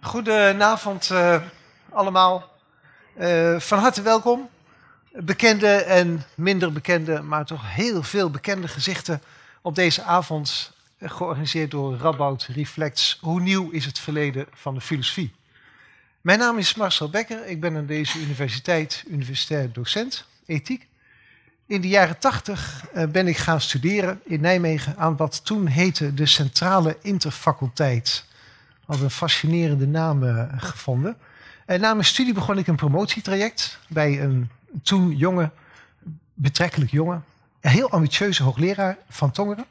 Goedenavond uh, allemaal. Uh, van harte welkom. Bekende en minder bekende, maar toch heel veel bekende gezichten op deze avond. Georganiseerd door Rabout Reflects. Hoe nieuw is het verleden van de filosofie? Mijn naam is Marcel Becker. Ik ben aan deze universiteit universitair docent ethiek. In de jaren tachtig ben ik gaan studeren in Nijmegen aan wat toen heette de Centrale Interfaculteit had een fascinerende naam uh, gevonden. En na mijn studie begon ik een promotietraject bij een toen jonge, betrekkelijk jonge, heel ambitieuze hoogleraar van Tongeren.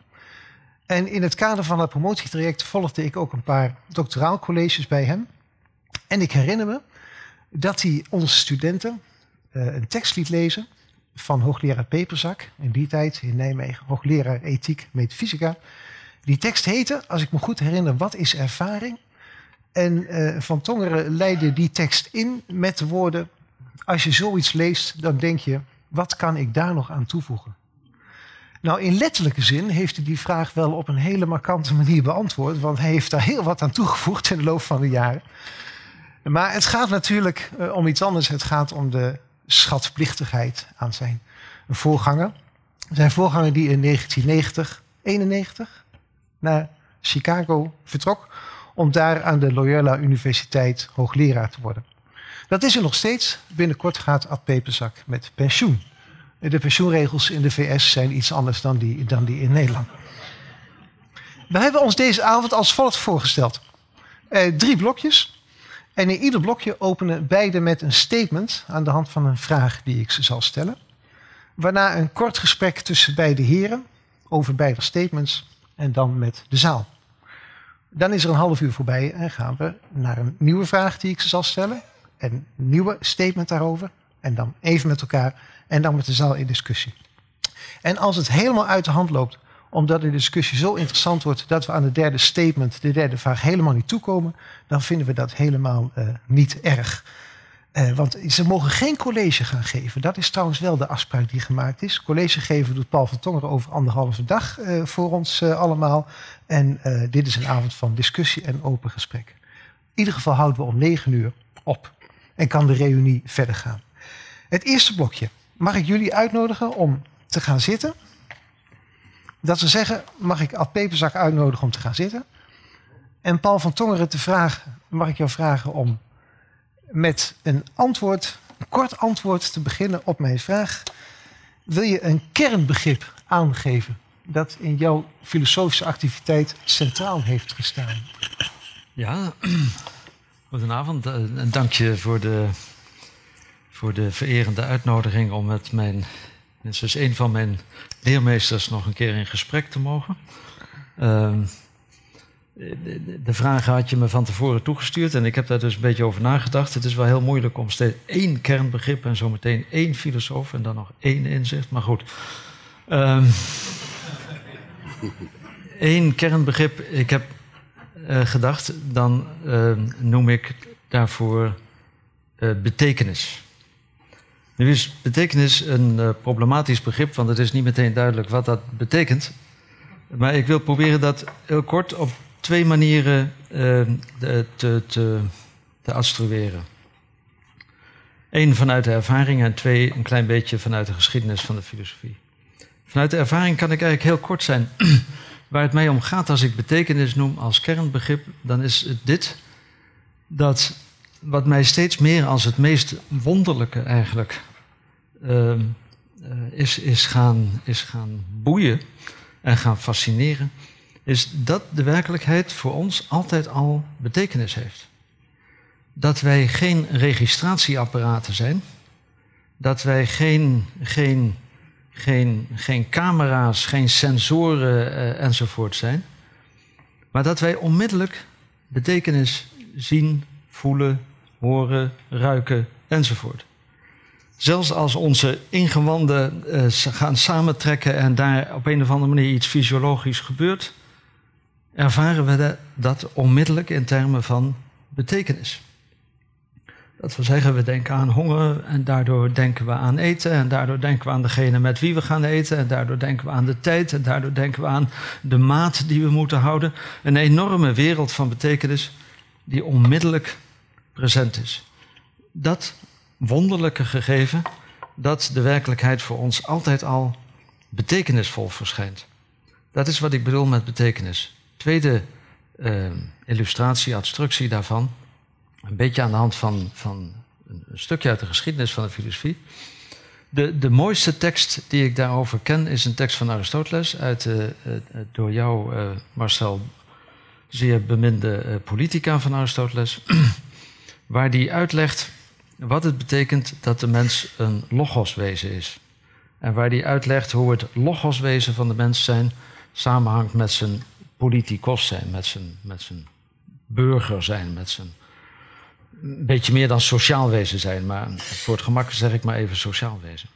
En in het kader van dat promotietraject volgde ik ook een paar doctoraalcolleges bij hem. En ik herinner me dat hij onze studenten uh, een tekst liet lezen van hoogleraar Peperzak, in die tijd in Nijmegen, hoogleraar ethiek, metafysica. Die tekst heette, als ik me goed herinner, Wat is ervaring? En uh, Van Tongeren leidde die tekst in met de woorden: Als je zoiets leest, dan denk je: wat kan ik daar nog aan toevoegen? Nou, in letterlijke zin heeft hij die vraag wel op een hele markante manier beantwoord, want hij heeft daar heel wat aan toegevoegd in de loop van de jaren. Maar het gaat natuurlijk uh, om iets anders. Het gaat om de schatplichtigheid aan zijn voorganger. Zijn voorganger die in 1990, 91 naar Chicago vertrok om daar aan de Loyola Universiteit hoogleraar te worden. Dat is er nog steeds. Binnenkort gaat Ad Peperzak met pensioen. De pensioenregels in de VS zijn iets anders dan die, dan die in Nederland. We hebben ons deze avond als volgt voorgesteld. Eh, drie blokjes. En in ieder blokje openen beide met een statement aan de hand van een vraag die ik ze zal stellen. Waarna een kort gesprek tussen beide heren over beide statements en dan met de zaal. Dan is er een half uur voorbij en gaan we naar een nieuwe vraag die ik ze zal stellen. Een nieuwe statement daarover. En dan even met elkaar en dan met de zaal in discussie. En als het helemaal uit de hand loopt, omdat de discussie zo interessant wordt dat we aan de derde statement, de derde vraag, helemaal niet toekomen, dan vinden we dat helemaal uh, niet erg. Uh, want ze mogen geen college gaan geven. Dat is trouwens wel de afspraak die gemaakt is. College geven doet Paul van Tongeren over anderhalve dag uh, voor ons uh, allemaal. En dit is een avond van discussie en open gesprek. In ieder geval houden we om negen uur op. En kan de reunie verder gaan. Het eerste blokje. Mag ik jullie uitnodigen om te gaan zitten? Dat ze zeggen, mag ik Ad Peperzak uitnodigen om te gaan zitten? En Paul van Tongeren te vragen, mag ik jou vragen om met een antwoord, een kort antwoord te beginnen op mijn vraag. Wil je een kernbegrip aangeven dat in jouw filosofische activiteit centraal heeft gestaan? Ja, goedenavond en dank je voor de, voor de vererende uitnodiging om met mijn, minstens een van mijn leermeesters nog een keer in gesprek te mogen. Uh, de vragen had je me van tevoren toegestuurd en ik heb daar dus een beetje over nagedacht. Het is wel heel moeilijk om steeds één kernbegrip en zometeen één filosoof en dan nog één inzicht. Maar goed. Um, één kernbegrip. Ik heb uh, gedacht, dan uh, noem ik daarvoor uh, betekenis. Nu is betekenis een problematisch begrip, want het is niet meteen duidelijk wat dat betekent. Maar ik wil proberen dat heel kort op twee manieren uh, te, te, te abstrueren. Eén vanuit de ervaring en twee een klein beetje vanuit de geschiedenis van de filosofie. Vanuit de ervaring kan ik eigenlijk heel kort zijn. Waar het mij om gaat als ik betekenis noem als kernbegrip, dan is het dit. Dat wat mij steeds meer als het meest wonderlijke eigenlijk uh, is, is, gaan, is gaan boeien en gaan fascineren, is dat de werkelijkheid voor ons altijd al betekenis heeft. Dat wij geen registratieapparaten zijn, dat wij geen, geen, geen, geen camera's, geen sensoren uh, enzovoort zijn, maar dat wij onmiddellijk betekenis zien, voelen, horen, ruiken enzovoort. Zelfs als onze ingewanden uh, gaan samentrekken en daar op een of andere manier iets fysiologisch gebeurt, ervaren we dat onmiddellijk in termen van betekenis. Dat wil zeggen, we denken aan honger en daardoor denken we aan eten en daardoor denken we aan degene met wie we gaan eten en daardoor denken we aan de tijd en daardoor denken we aan de maat die we moeten houden. Een enorme wereld van betekenis die onmiddellijk present is. Dat wonderlijke gegeven dat de werkelijkheid voor ons altijd al betekenisvol verschijnt. Dat is wat ik bedoel met betekenis. Tweede uh, illustratie, abstructie daarvan, een beetje aan de hand van, van een stukje uit de geschiedenis van de filosofie. De, de mooiste tekst die ik daarover ken is een tekst van Aristoteles uit uh, door jou, uh, Marcel, zeer beminde politica van Aristoteles, waar die uitlegt wat het betekent dat de mens een logoswezen is. En waar die uitlegt hoe het logoswezen van de mens zijn samenhangt met zijn politicos zijn, met zijn, met zijn burger zijn, met zijn een beetje meer dan sociaal wezen zijn, maar voor het gemak zeg ik maar even sociaal wezen.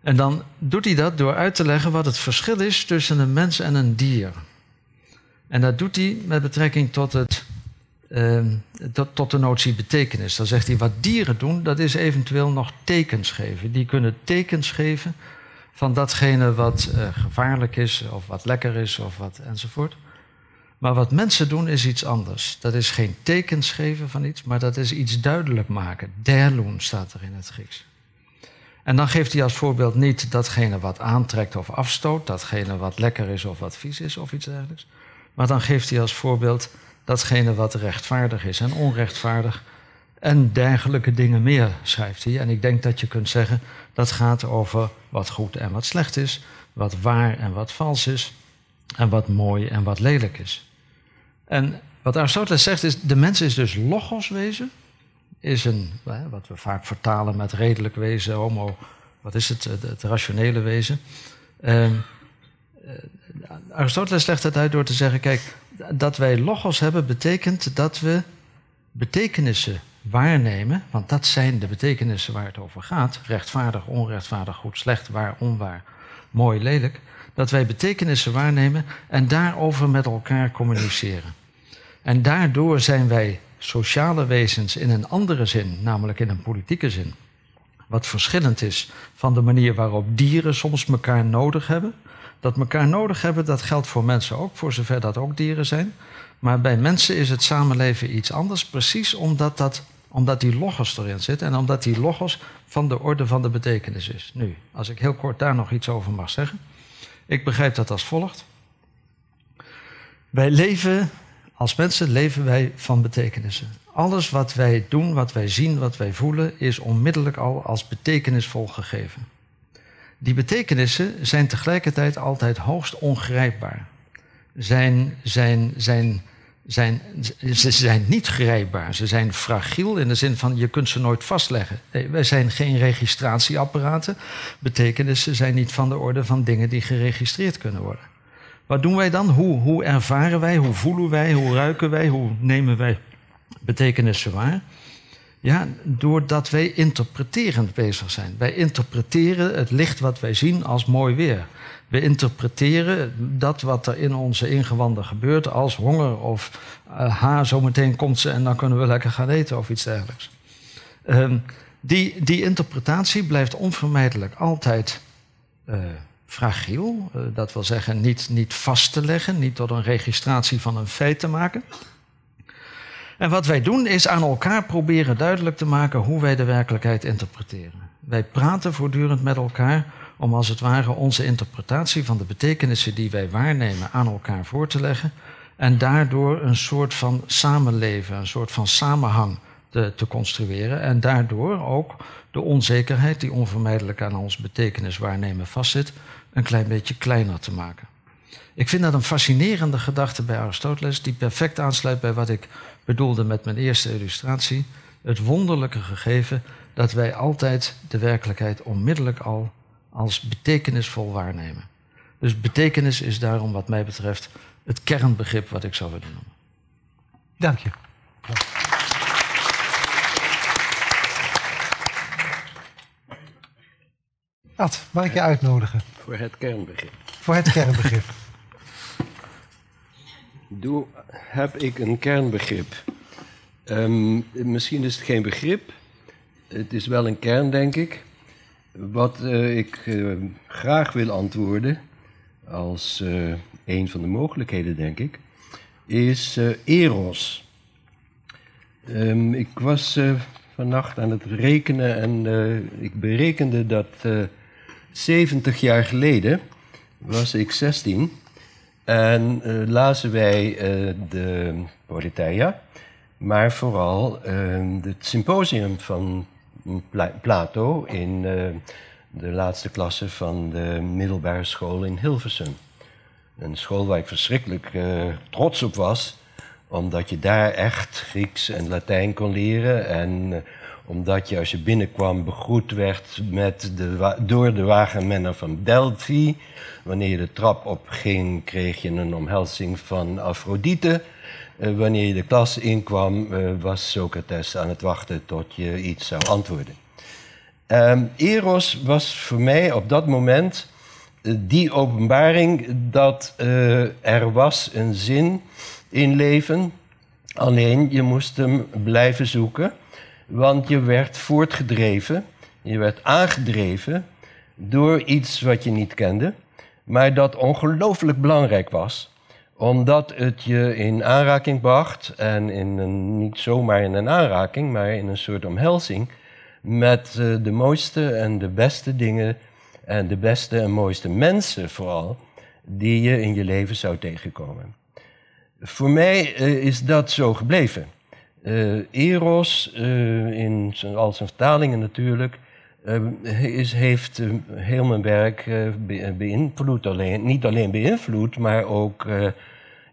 En dan doet hij dat door uit te leggen wat het verschil is tussen een mens en een dier. En dat doet hij met betrekking tot, het, uh, tot de notie betekenis. Dan zegt hij wat dieren doen, dat is eventueel nog tekens geven. Die kunnen tekens geven van datgene wat uh, gevaarlijk is, of wat lekker is, of wat enzovoort. Maar wat mensen doen is iets anders. Dat is geen tekens geven van iets, maar dat is iets duidelijk maken. Derloon staat er in het Grieks. En dan geeft hij als voorbeeld niet datgene wat aantrekt of afstoot, datgene wat lekker is of wat vies is of iets dergelijks. Maar dan geeft hij als voorbeeld datgene wat rechtvaardig is en onrechtvaardig. En dergelijke dingen meer, schrijft hij. En ik denk dat je kunt zeggen dat gaat over wat goed en wat slecht is, wat waar en wat vals is, en wat mooi en wat lelijk is. En wat Aristoteles zegt is, de mens is dus logos wezen, is een, wat we vaak vertalen met redelijk wezen, homo, wat is het, het, rationele wezen. Uh, Aristoteles legt het uit door te zeggen, kijk, dat wij logos hebben betekent dat we betekenissen waarnemen, want dat zijn de betekenissen waar het over gaat, rechtvaardig, onrechtvaardig, goed, slecht, waar, onwaar, mooi, lelijk, dat wij betekenissen waarnemen en daarover met elkaar communiceren. En daardoor zijn wij sociale wezens in een andere zin, namelijk in een politieke zin. Wat verschillend is van de manier waarop dieren soms elkaar nodig hebben. Dat elkaar nodig hebben, dat geldt voor mensen ook, voor zover dat ook dieren zijn. Maar bij mensen is het samenleven iets anders, precies omdat, dat, omdat die logos erin zit en omdat die logos van de orde van de betekenis is. Nu, als ik heel kort daar nog iets over mag zeggen. Ik begrijp dat als volgt. Wij leven als mensen leven wij van betekenissen. Alles wat wij doen, wat wij zien, wat wij voelen, is onmiddellijk al als betekenisvol gegeven. Die betekenissen zijn tegelijkertijd altijd hoogst ongrijpbaar. Zijn, zijn, zijn, zijn, ze zijn niet grijpbaar. Ze zijn fragiel in de zin van je kunt ze nooit vastleggen. Wij zijn geen registratieapparaten. Betekenissen zijn niet van de orde van dingen die geregistreerd kunnen worden. Wat doen wij dan? Hoe, hoe ervaren wij? Hoe voelen wij? Hoe ruiken wij? Hoe nemen wij betekenissen waar? Ja, doordat wij interpreterend bezig zijn. Wij interpreteren het licht wat wij zien als mooi weer. We interpreteren dat wat er in onze ingewanden gebeurt als honger of uh, ha, zometeen komt ze en dan kunnen we lekker gaan eten of iets dergelijks. Uh, die, die interpretatie blijft onvermijdelijk altijd uh, fragiel. Uh, dat wil zeggen, niet, niet vast te leggen, niet tot een registratie van een feit te maken. En wat wij doen is aan elkaar proberen duidelijk te maken hoe wij de werkelijkheid interpreteren. Wij praten voortdurend met elkaar om als het ware onze interpretatie van de betekenissen die wij waarnemen aan elkaar voor te leggen. En daardoor een soort van samenleven, een soort van samenhang te, te construeren. En daardoor ook de onzekerheid die onvermijdelijk aan ons betekenis waarnemen vastzit, een klein beetje kleiner te maken. Ik vind dat een fascinerende gedachte bij Aristoteles, die perfect aansluit bij wat ik bedoelde met mijn eerste illustratie. Het wonderlijke gegeven dat wij altijd de werkelijkheid onmiddellijk al als betekenisvol waarnemen. Dus betekenis is daarom, wat mij betreft, het kernbegrip wat ik zou willen noemen. Dank je. Ad, mag ik je uitnodigen? Voor het kernbegrip. Voor het kernbegrip. Doe, heb ik een kernbegrip? Um, misschien is het geen begrip. Het is wel een kern, denk ik. Wat uh, ik uh, graag wil antwoorden, als uh, een van de mogelijkheden, denk ik, is Eros. Um, ik was vannacht aan het rekenen en ik berekende dat 70 jaar geleden was ik 16 en lazen wij de Politeia, maar vooral ehm, het symposium van Plato in de laatste klasse van de middelbare school in Hilversum. Een school waar ik verschrikkelijk uh, trots op was, omdat je daar echt Grieks en Latijn kon leren. En uh, omdat je als je binnenkwam begroet werd met de door de wagenmenner van Delphi. Wanneer je de trap opging, kreeg je een omhelzing van Afrodite. Uh, wanneer je de klas inkwam, was Socrates aan het wachten tot je iets zou antwoorden. Um, Eros was voor mij op dat moment uh, die openbaring dat er was een zin in leven. Alleen je moest hem blijven zoeken, want je werd voortgedreven, je werd aangedreven door iets wat je niet kende, maar dat ongelooflijk belangrijk was omdat het je in aanraking bracht, en in een, niet zomaar in een aanraking, maar in een soort omhelzing, met uh, de mooiste en de beste dingen en de beste en mooiste mensen vooral, die je in je leven zou tegenkomen. Voor mij uh, is dat zo gebleven. Uh, Eros, in al zijn vertalingen natuurlijk, is, heeft heel mijn werk beïnvloed. Alleen, niet alleen beïnvloed, maar ook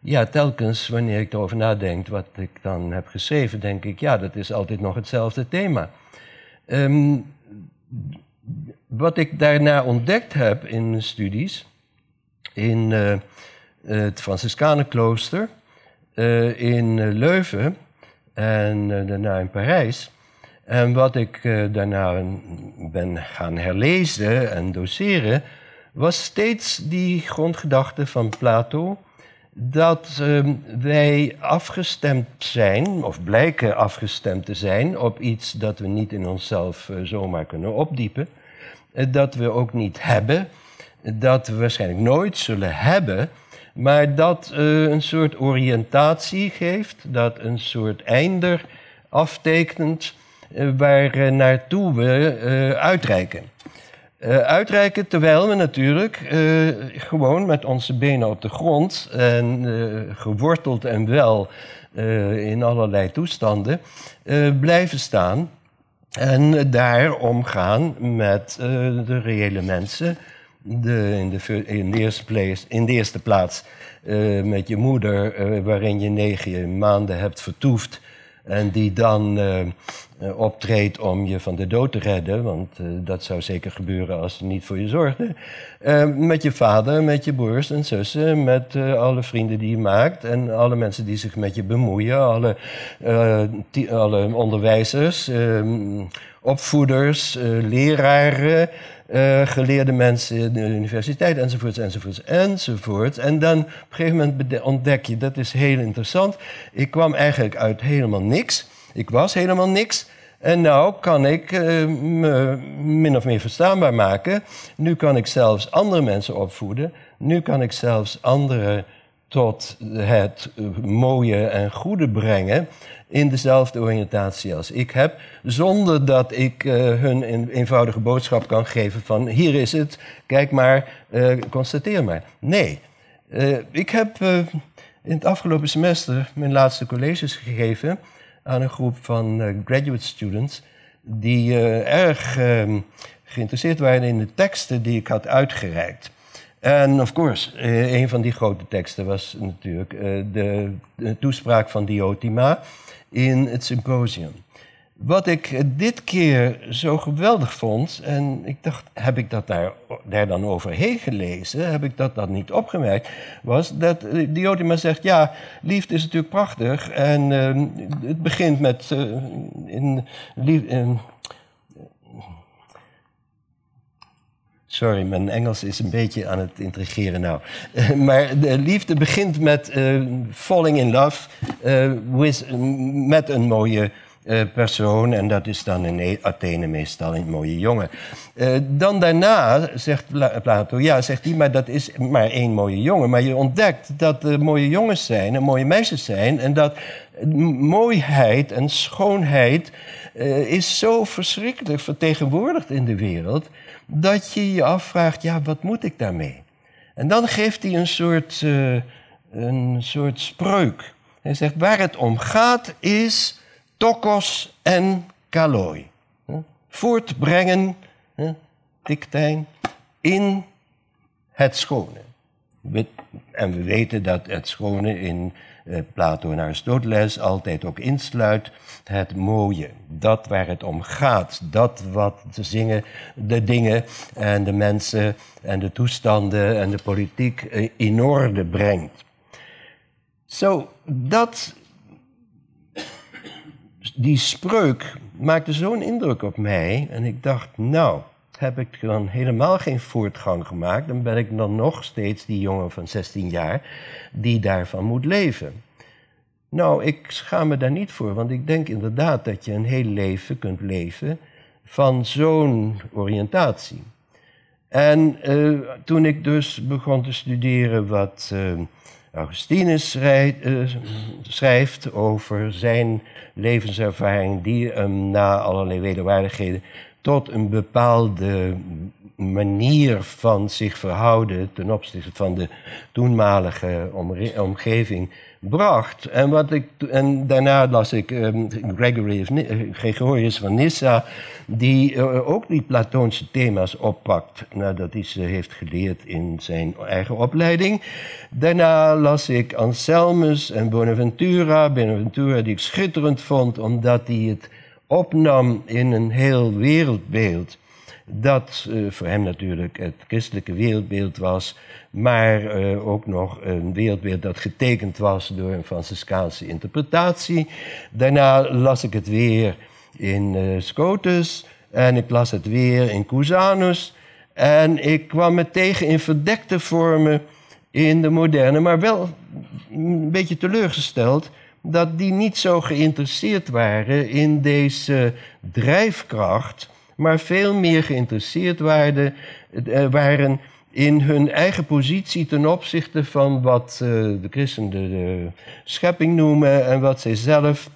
ja, telkens wanneer ik erover nadenk wat ik dan heb geschreven, denk ik, ja, dat is altijd nog hetzelfde thema. Um, wat ik daarna ontdekt heb in studies, in uh, het Franciscanenklooster, uh, in Leuven en uh, daarna in Parijs. En wat ik daarna ben gaan herlezen en doseren, was steeds die grondgedachte van Plato dat uh, wij afgestemd zijn, of blijken afgestemd te zijn, op iets dat we niet in onszelf uh, zomaar kunnen opdiepen. Uh, dat we ook niet hebben, dat we waarschijnlijk nooit zullen hebben, maar dat eh, een soort oriëntatie geeft, dat een soort einder aftekent waar naartoe we uitreiken. Uh, uitreiken terwijl we natuurlijk gewoon met onze benen op de grond en geworteld en wel in allerlei toestanden blijven staan en daar omgaan met de reële mensen. De, in, de eerste place, in de eerste plaats met je moeder, waarin je negen maanden hebt vertoefd en die dan uh, optreedt om je van de dood te redden, want uh, dat zou zeker gebeuren als ze niet voor je zorgde. Uh, met je vader, met je broers en zussen, met alle vrienden die je maakt en alle mensen die zich met je bemoeien, alle, alle onderwijzers, ehm, opvoeders, leraren. Uh, geleerde mensen in de universiteit, enzovoorts, enzovoorts, enzovoorts. En dan op een gegeven moment ontdek je, dat is heel interessant. Ik kwam eigenlijk uit helemaal niks. Ik was helemaal niks. En nou kan ik uh, me min of meer verstaanbaar maken. Nu kan ik zelfs andere mensen opvoeden. Nu kan ik zelfs anderen tot het mooie en goede brengen in dezelfde oriëntatie als ik heb, zonder dat ik uh, hun een eenvoudige boodschap kan geven van hier is het, kijk maar, uh, constateer maar. Nee, uh, ik heb in het afgelopen semester mijn laatste colleges gegeven aan een groep van graduate students die erg ehm, geïnteresseerd waren in de teksten die ik had uitgereikt. En of course, een van die grote teksten was natuurlijk de, de toespraak van Diotima in het symposium. Wat ik dit keer zo geweldig vond, en ik dacht, heb ik dat daar, daar dan overheen gelezen? Heb ik dat dan niet opgemerkt? Was dat Diotima zegt, ja, liefde is natuurlijk prachtig. En uh, het begint met, in, in, Sorry, mijn Engels is een beetje aan het intrigeren nou. maar de liefde begint met uh, falling in love uh, with, met een mooie eh, persoon. En dat is dan in Athene meestal een mooie jongen. Eh, dan daarna zegt Pla- Plato, ja, zegt hij, maar dat is maar één mooie jongen. Maar je ontdekt dat er mooie jongens zijn en mooie meisjes zijn. En dat mooiheid en schoonheid eh, is zo verschrikkelijk vertegenwoordigd in de wereld. Dat je je afvraagt, ja, wat moet ik daarmee? En dan geeft hij een soort, eh, een soort spreuk. Hij zegt, waar het om gaat is tokos en kaloi. Voortbrengen, hè, diktijn, in het schone. En we weten dat het schone in Plato en Aristoteles altijd ook insluit het mooie. Dat waar het om gaat. Dat wat de, zingen, de dingen en de mensen en de toestanden en de politiek eh, in orde brengt. Zo, dat die spreuk maakte zo'n indruk op mij. En ik dacht, nou, heb ik dan helemaal geen voortgang gemaakt. Dan ben ik dan nog steeds die jongen van 16 jaar die daarvan moet leven. Nou, ik schaam me daar niet voor, want ik denk inderdaad dat je een heel leven kunt leven van zo'n oriëntatie. En eh, toen ik dus begon te studeren wat eh, Augustinus schrij- eh, schrijft over zijn levenservaring, die hem na allerlei wederwaardigheden tot een bepaalde manier van zich verhouden ten opzichte van de toenmalige omgeving bracht. En, wat ik, en daarna las ik ehm, Gregory of eh, Gregorius van Nyssa, die eh, ook die Platoonse thema's oppakt nadat hij ze heeft geleerd in zijn eigen opleiding. Daarna las ik Anselmus en Bonaventura. Bonaventura die ik schitterend vond, omdat hij het opnam in een heel wereldbeeld dat eh, voor hem natuurlijk het christelijke wereldbeeld was, maar eh, ook nog een wereldbeeld dat getekend was door een Franciscaanse interpretatie. Daarna las ik het weer in eh, Scotus en ik las het weer in Cusanus. En ik kwam het tegen in verdekte vormen in de moderne, maar wel een beetje teleurgesteld dat die niet zo geïnteresseerd waren in deze drijfkracht, maar veel meer geïnteresseerd waren, eh, waren in hun eigen positie ten opzichte van wat eh, de christenen de, de schepping noemen en wat zij zelf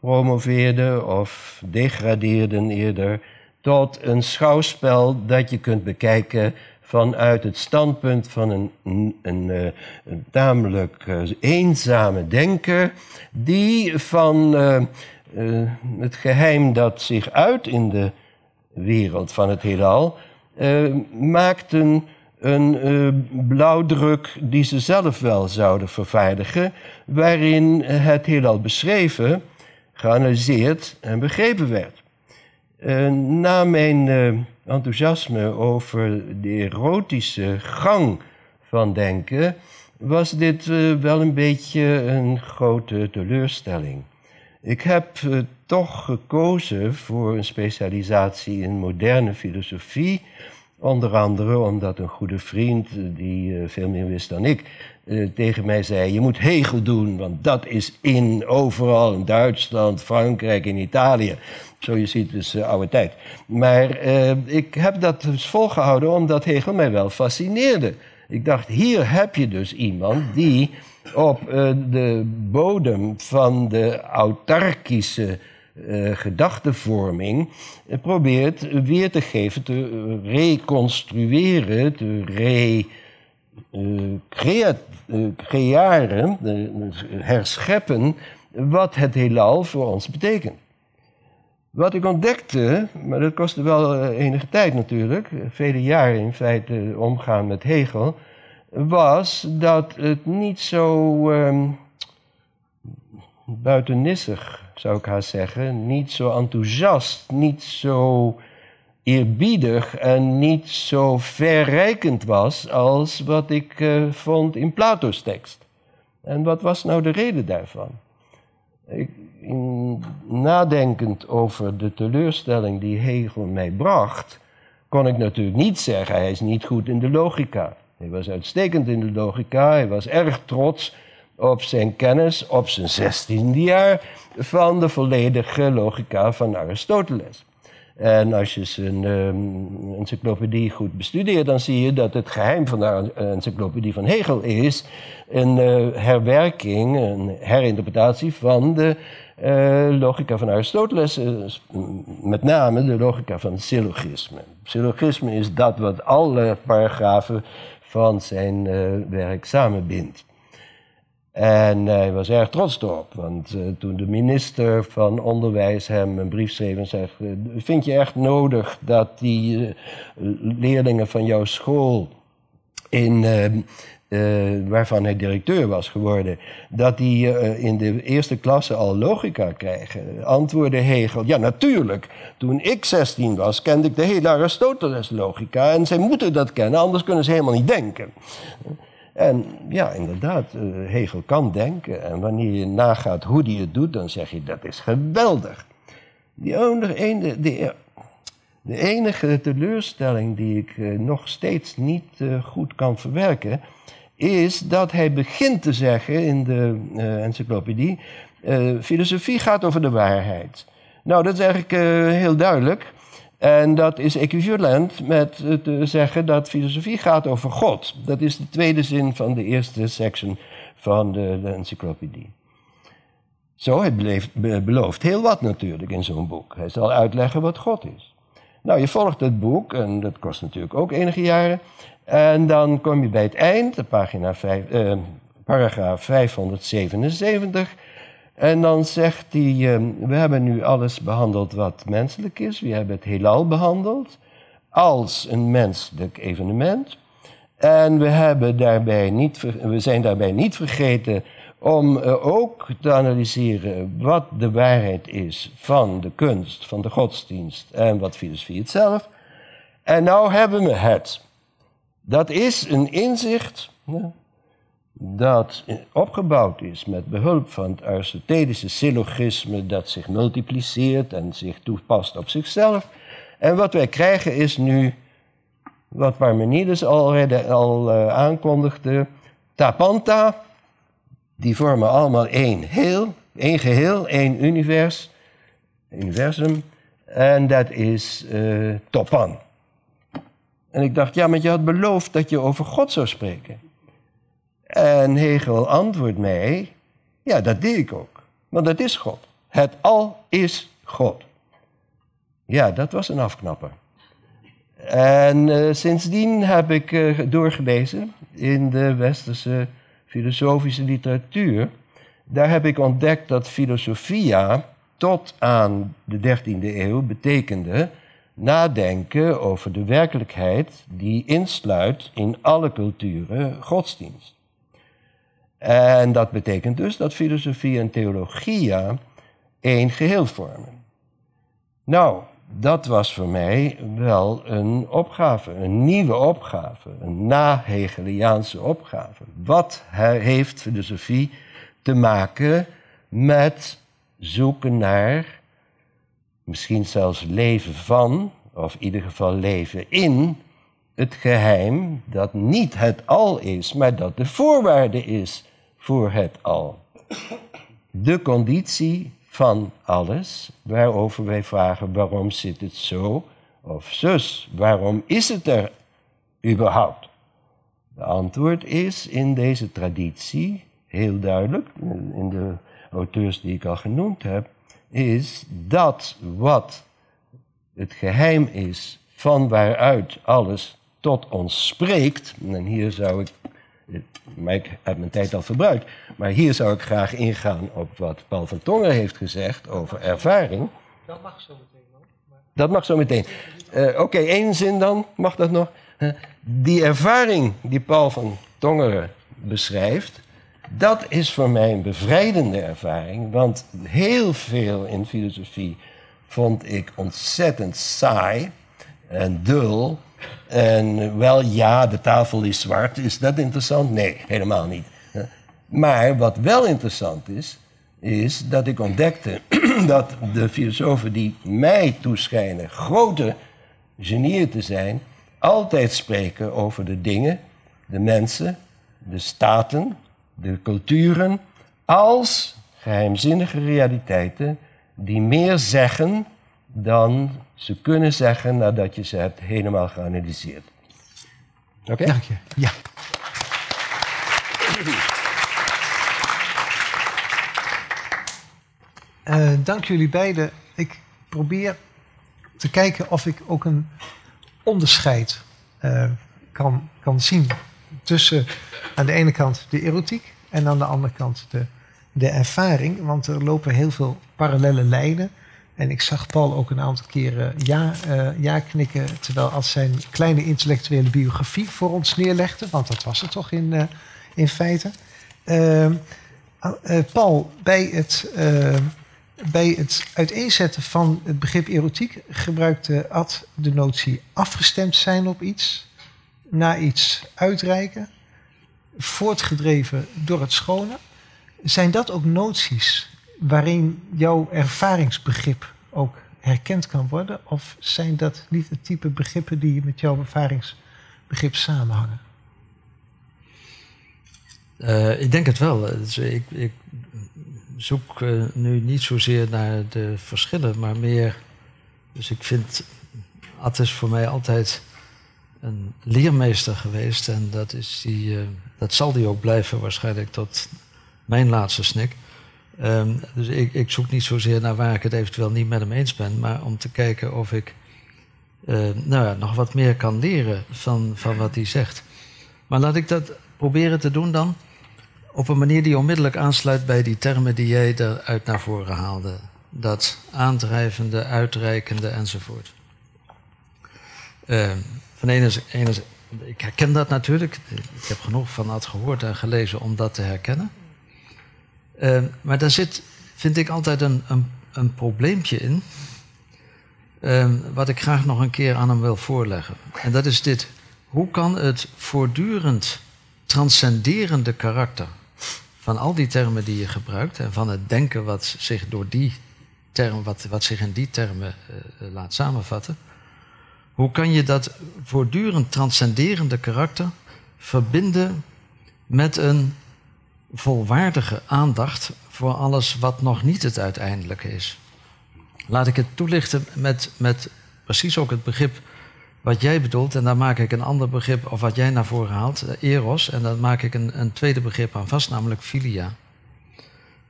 promoveerden of degradeerden eerder tot een schouwspel dat je kunt bekijken vanuit het standpunt van een, een, eh, tamelijk eh, eenzame denker die van eh, het geheim dat zich uit in de wereld van het heelal maakten een blauwdruk die ze zelf wel zouden vervaardigen, waarin het heelal beschreven, geanalyseerd en begrepen werd. Eh, na mijn eh, enthousiasme over de erotische gang van denken, was dit eh, wel een beetje een grote teleurstelling. Ik heb toch gekozen voor een specialisatie in moderne filosofie. Onder andere omdat een goede vriend, die veel meer wist dan ik, tegen mij zei: Je moet Hegel doen, want dat is in overal in Duitsland, Frankrijk en Italië. Zo je ziet, dus uh, oude tijd. Maar eh, ik heb dat dus volgehouden omdat Hegel mij wel fascineerde. Ik dacht, hier heb je dus iemand die op eh, de bodem van de autarkische gedachtevorming probeert weer te geven, te reconstrueren, te re, eh, creëren, herscheppen wat het heelal voor ons betekent. Wat ik ontdekte, maar dat kostte wel eh, enige tijd natuurlijk, eh, vele jaren in feite omgaan met Hegel, was dat het niet zo ehm, buitennissig, zou ik haast zeggen, niet zo enthousiast, niet zo eerbiedig en niet zo verrijkend was als wat ik eh, vond in Plato's tekst. En wat was nou de reden daarvan? Ik, in, nadenkend over de teleurstelling die Hegel mij bracht, kon ik natuurlijk niet zeggen hij is niet goed in de logica. Hij was uitstekend in de logica, hij was erg trots op zijn kennis op zijn zestiende jaar van de volledige logica van Aristoteles. En als je zijn um, encyclopedie goed bestudeert, dan zie je dat het geheim van de encyclopedie van Hegel is een uh, herwerking, een herinterpretatie van de logica van Aristoteles, uh, met name de logica van syllogisme. Syllogisme is dat wat alle paragrafen van zijn werk samenbindt. En hij was erg trots erop, want uh, toen de minister van Onderwijs hem een brief schreef en zegt: Vind je echt nodig dat die leerlingen van jouw school, in, waarvan hij directeur was geworden, dat die in de eerste klasse al logica krijgen? Antwoordde Hegel: Ja, natuurlijk. Toen ik 16 was, kende ik de hele Aristoteles-logica en zij moeten dat kennen, anders kunnen ze helemaal niet denken. En ja, inderdaad, uh, Hegel kan denken. En wanneer je nagaat hoe hij het doet, dan zeg je dat is geweldig. Die de, de enige teleurstelling die ik nog steeds niet goed kan verwerken, is dat hij begint te zeggen in de encyclopedie: filosofie gaat over de waarheid. Nou, dat is eigenlijk heel duidelijk. En dat is equivalent met te zeggen dat filosofie gaat over God. Dat is de tweede zin van de eerste section van de, de encyclopedie. Zo, hij belooft heel wat natuurlijk in zo'n boek. Hij zal uitleggen wat God is. Nou, je volgt het boek, en dat kost natuurlijk ook enige jaren. En dan kom je bij het eind, pagina 5, eh, paragraaf 577. En dan zegt hij, ehm, we hebben nu alles behandeld wat menselijk is. We hebben het heelal behandeld als een menselijk evenement. En we, hebben daarbij niet, we zijn daarbij niet vergeten om eh, ook te analyseren wat de waarheid is van de kunst, van de godsdienst en wat filosofie het zelf. En nou hebben we het. Dat is een inzicht dat opgebouwd is met behulp van het Aristotelische syllogisme dat zich multipliceert en zich toepast op zichzelf. En wat wij krijgen is nu, wat Parmenides al, al uh, aankondigde, tapanta, die vormen allemaal één heel, één geheel, één univers, universum, en dat is uh, topan. En ik dacht, ja, maar je had beloofd dat je over God zou spreken. En Hegel antwoordt mij, ja, dat deed ik ook. Want dat is God. Het al is God. Ja, dat was een afknapper. En uh, sindsdien heb ik uh, doorgelezen in de westerse filosofische literatuur. Daar heb ik ontdekt dat filosofia tot aan de 13e eeuw betekende nadenken over de werkelijkheid die insluit in alle culturen godsdienst. En dat betekent dus dat filosofie en theologia één geheel vormen. Nou, dat was voor mij wel een opgave, een nieuwe opgave, een na-Hegeliaanse opgave. Wat heeft filosofie te maken met zoeken naar, misschien zelfs leven van, of in ieder geval leven in, het geheim dat niet het al is, maar dat de voorwaarde is voor het al. De conditie van alles waarover wij vragen waarom zit het zo of zus, waarom is het er überhaupt? De antwoord is in deze traditie heel duidelijk, in de auteurs die ik al genoemd heb, is dat wat het geheim is van waaruit alles tot ons spreekt, en hier zou ik maar ik heb mijn tijd al verbruikt. Maar hier zou ik graag ingaan op wat Paul van Tongen heeft gezegd over ervaring. Dat mag zo meteen. Maar... Dat mag zo meteen. Uh, Oké, één zin dan, mag dat nog? die ervaring die Paul van Tongeren beschrijft, dat is voor mij een bevrijdende ervaring. Want heel veel in filosofie vond ik ontzettend saai en dul en wel, ja, de tafel is zwart. Is dat interessant? Nee, helemaal niet. Maar wat wel interessant is, is dat ik ontdekte dat de filosofen die mij toeschijnen grote genieën te zijn, altijd spreken over de dingen, de mensen, de staten, de culturen als geheimzinnige realiteiten die meer zeggen dan ze kunnen zeggen nadat je ze hebt helemaal geanalyseerd. Oké? Dank je. Ja. Eh, dank jullie beiden. Ik probeer te kijken of ik ook een onderscheid eh, kan, kan zien tussen aan de ene kant de erotiek en aan de andere kant de, de ervaring. Want er lopen heel veel parallele lijnen. En ik zag Paul ook een aantal keren ja, eh, ja knikken, terwijl als zijn kleine intellectuele biografie voor ons neerlegde, want dat was het toch in, eh, in feite. Uh, Paul, bij het, bij het uiteenzetten van het begrip erotiek gebruikte Ad de notie afgestemd zijn op iets, naar iets uitreiken, voortgedreven door het schone. Zijn dat ook noties waarin jouw ervaringsbegrip ook herkend kan worden? Of zijn dat niet het type begrippen die met jouw ervaringsbegrip samenhangen? Uh, ik denk het wel. Dus ik, ik, zoek uh, nu niet zozeer naar de verschillen, maar meer. Dus ik vind. Ad is voor mij altijd een leermeester geweest. En dat, is die, uh, dat zal die ook blijven, waarschijnlijk tot mijn laatste snik. Um, dus ik, ik, zoek niet zozeer naar waar ik het eventueel niet met hem eens ben, maar om te kijken of ik uh, nou ja, nog wat meer kan leren van, van wat hij zegt. Maar laat ik dat proberen te doen dan op een manier die onmiddellijk aansluit bij die termen die jij eruit naar voren haalde. Dat aandrijvende, uitreikende enzovoort. Uh, van ene, ene, ik herken dat natuurlijk. Ik heb genoeg van dat gehoord en gelezen om dat te herkennen. Uh, maar daar zit, vind ik, altijd een, een, een probleempje in. Uh, wat ik graag nog een keer aan hem wil voorleggen. En dat is dit. Hoe kan het voortdurend transcenderende karakter van al die termen die je gebruikt en van het denken wat zich door die term, wat, wat zich in die termen uh, laat samenvatten, hoe kan je dat voortdurend transcenderende karakter verbinden met een volwaardige aandacht voor alles wat nog niet het uiteindelijke is. Laat ik het toelichten met, met precies ook het begrip wat jij bedoelt. En daar maak ik een ander begrip, of wat jij naar voren haalt, eh, eros. En daar maak ik een, een tweede begrip aan vast, namelijk filia.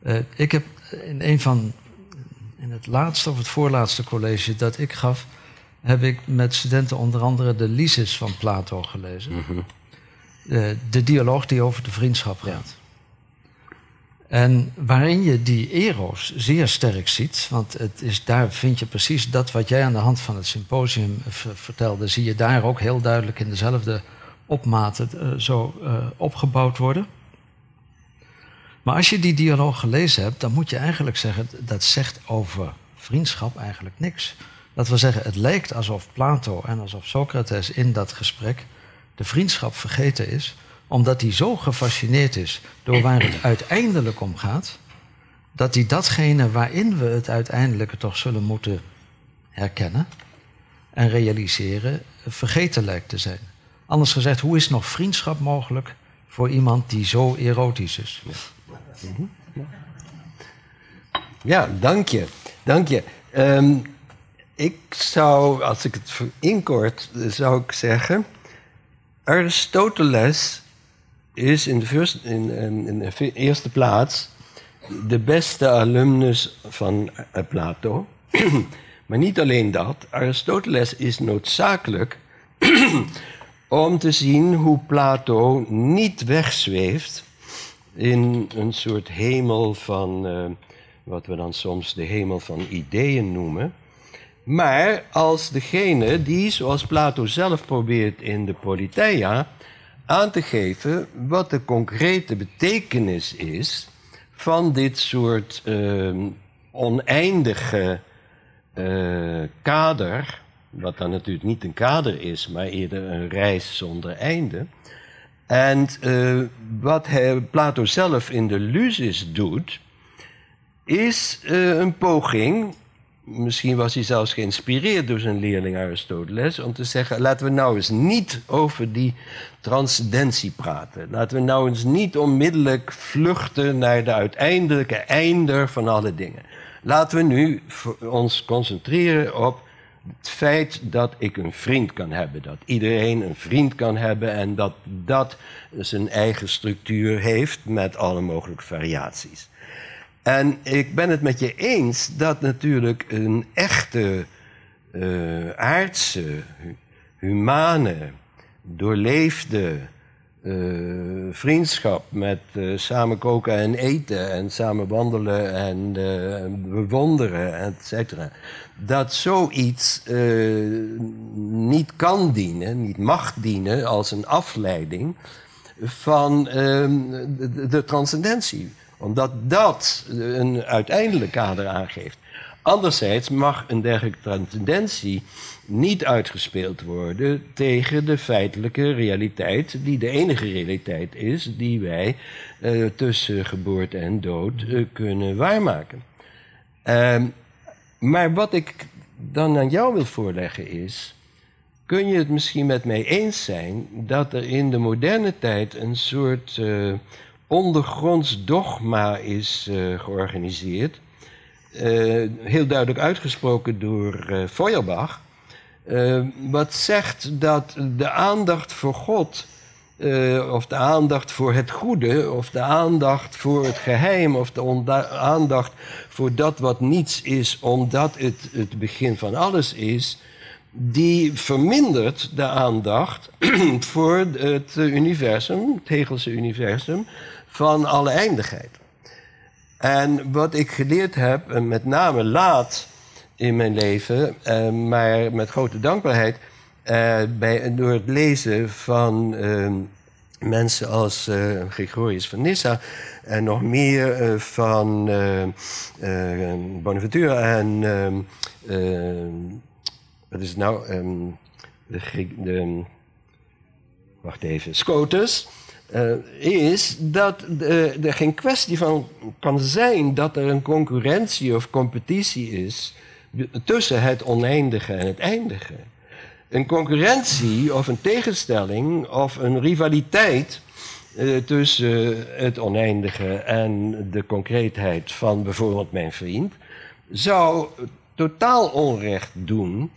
Uh, ik heb in een van, in het laatste of het voorlaatste college dat ik gaf, heb ik met studenten onder andere de Lysis van Plato gelezen. Mm -hmm. uh, de dialoog die over de vriendschap gaat. En waarin je die eros zeer sterk ziet, want het is, daar vind je precies dat wat jij aan de hand van het symposium vertelde, zie je daar ook heel duidelijk in dezelfde opmaten uh, zo uh, opgebouwd worden. Maar als je die dialoog gelezen hebt, dan moet je eigenlijk zeggen, dat zegt over vriendschap eigenlijk niks. Dat wil zeggen, het lijkt alsof Plato en alsof Socrates in dat gesprek de vriendschap vergeten is omdat hij zo gefascineerd is door waar het uiteindelijk om gaat, dat hij datgene waarin we het uiteindelijke toch zullen moeten herkennen en realiseren, vergeten lijkt te zijn. Anders gezegd, hoe is nog vriendschap mogelijk voor iemand die zo erotisch is? Ja, dank je. Dank je. Um, ik zou, als ik het inkort, zou ik zeggen... Aristoteles is in de, in, in de eerste plaats de beste alumnus van uh, Plato. maar niet alleen dat, Aristoteles is noodzakelijk om te zien hoe Plato niet wegzweeft in een soort hemel van, uh, wat we dan soms de hemel van ideeën noemen. Maar als degene die, zoals Plato zelf probeert in de Politeia, aan te geven wat de concrete betekenis is van dit soort uh, oneindige uh, kader, wat dan natuurlijk niet een kader is, maar eerder een reis zonder einde. En uh, wat hij, Plato zelf in de Lysis doet, is een poging misschien was hij zelfs geïnspireerd door zijn leerling Aristoteles, om te zeggen: laten we nou eens niet over die transcendentie praten. Laten we nou eens niet onmiddellijk vluchten naar de uiteindelijke einder van alle dingen. Laten we nu ons concentreren op het feit dat ik een vriend kan hebben. Dat iedereen een vriend kan hebben en dat dat zijn eigen structuur heeft met alle mogelijke variaties. En ik ben het met je eens dat natuurlijk een echte uh, aardse, humane, doorleefde uh, vriendschap met uh, samen koken en eten en samen wandelen en bewonderen, et cetera. Dat zoiets niet kan dienen, niet mag dienen als een afleiding van ehm, de transcendentie omdat dat een uiteindelijk kader aangeeft. Anderzijds mag een dergelijke transcendentie niet uitgespeeld worden tegen de feitelijke realiteit, die de enige realiteit is die wij uh, tussen geboorte en dood uh, kunnen waarmaken. Uh, maar wat ik dan aan jou wil voorleggen is. Kun je het misschien met mij eens zijn dat er in de moderne tijd een soort uh, ondergronds dogma is uh, georganiseerd. Uh, heel duidelijk uitgesproken door uh, Feuerbach. wat zegt dat de aandacht voor God, of de aandacht voor het goede, of de aandacht voor het geheim, of de aandacht voor dat wat niets is, omdat het het begin van alles is, die vermindert de aandacht voor het universum, het Hegelse universum, van alle eindigheid. En wat ik geleerd heb, en met name laat in mijn leven, eh, maar met grote dankbaarheid, eh, bij, door het lezen van eh, mensen als uh, Gregorius van Nyssa en nog meer uh, van Bonaventure en wat is het nou? Um, de, de, wacht even, Scotus. Uh, is dat er geen kwestie van kan zijn dat er een concurrentie of competitie is tussen het oneindige en het eindige. Een concurrentie of een tegenstelling of een rivaliteit uh, tussen het oneindige en de concreetheid van bijvoorbeeld mijn vriend zou totaal onrecht doen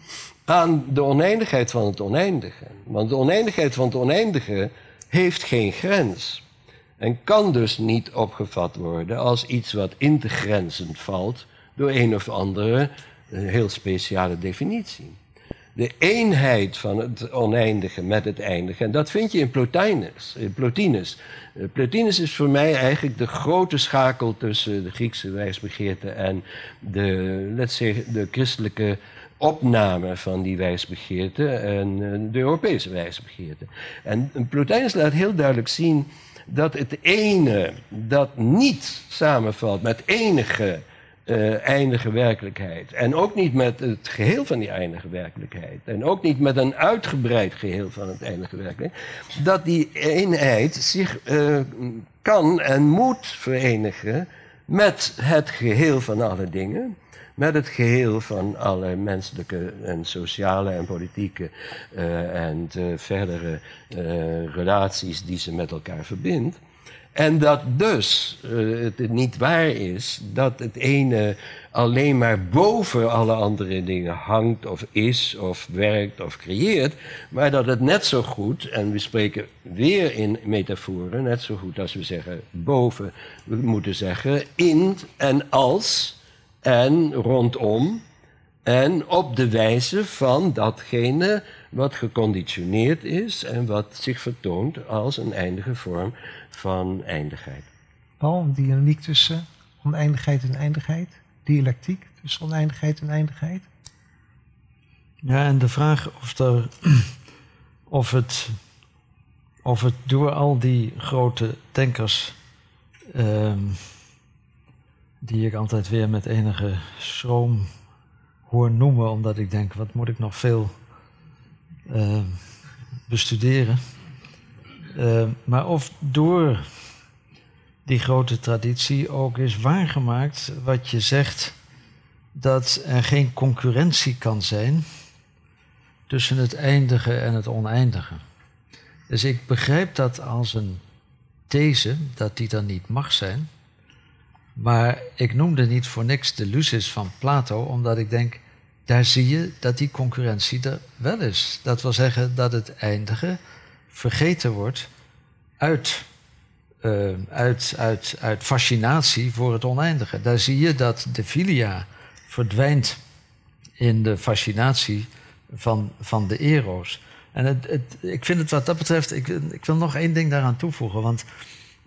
aan de oneindigheid van het oneindige. Want de oneindigheid van het oneindige heeft geen grens. En kan dus niet opgevat worden als iets wat intergrenzend valt door een of andere heel speciale definitie. De eenheid van het oneindige met het eindige. En dat vind je in Plotinus. In Plotinus. Eh, Plotinus is voor mij eigenlijk de grote schakel tussen de Griekse wijsbegeerte en de, let's say, de christelijke opname van die wijsbegeerte en eh, de Europese wijsbegeerte. En Plotinus laat heel duidelijk zien dat het ene dat niet samenvalt met enige uh, eindige werkelijkheid. En ook niet met het geheel van die eindige werkelijkheid. En ook niet met een uitgebreid geheel van het eindige werkelijkheid. Dat die eenheid zich uh, kan en moet verenigen met het geheel van alle dingen met het geheel van alle menselijke en sociale en politieke uh, en uh, verdere uh, relaties die ze met elkaar verbindt. En dat dus het niet waar is dat het ene alleen maar boven alle andere dingen hangt of is of werkt of creëert, maar dat het net zo goed, en we spreken weer in metaforen, net zo goed als we zeggen boven, we moeten zeggen in en als en rondom en op de wijze van datgene wat geconditioneerd is en wat zich vertoont als een eindige vorm van eindigheid. Paul, een dynamiek tussen oneindigheid en eindigheid? Dialectiek tussen oneindigheid en eindigheid? Ja, en de vraag of, er, of, het, of het door al die grote denkers ehm, die ik altijd weer met enige schroom hoor noemen, omdat ik denk, wat moet ik nog veel uh, bestuderen. Uh, maar of door die grote traditie ook is waargemaakt wat je zegt, dat er geen concurrentie kan zijn tussen het eindige en het oneindige. Dus ik begrijp dat als een these, dat die dan niet mag zijn. Maar ik noemde niet voor niks de Lucis van Plato, omdat ik denk, daar zie je dat die concurrentie er wel is. Dat wil zeggen dat het eindige vergeten wordt uit, uh, uit, uit, uit fascinatie voor het oneindige. Daar zie je dat de filia verdwijnt in de fascinatie van, van de eros. En het, ik vind het wat dat betreft, ik, ik wil nog één ding daaraan toevoegen. Want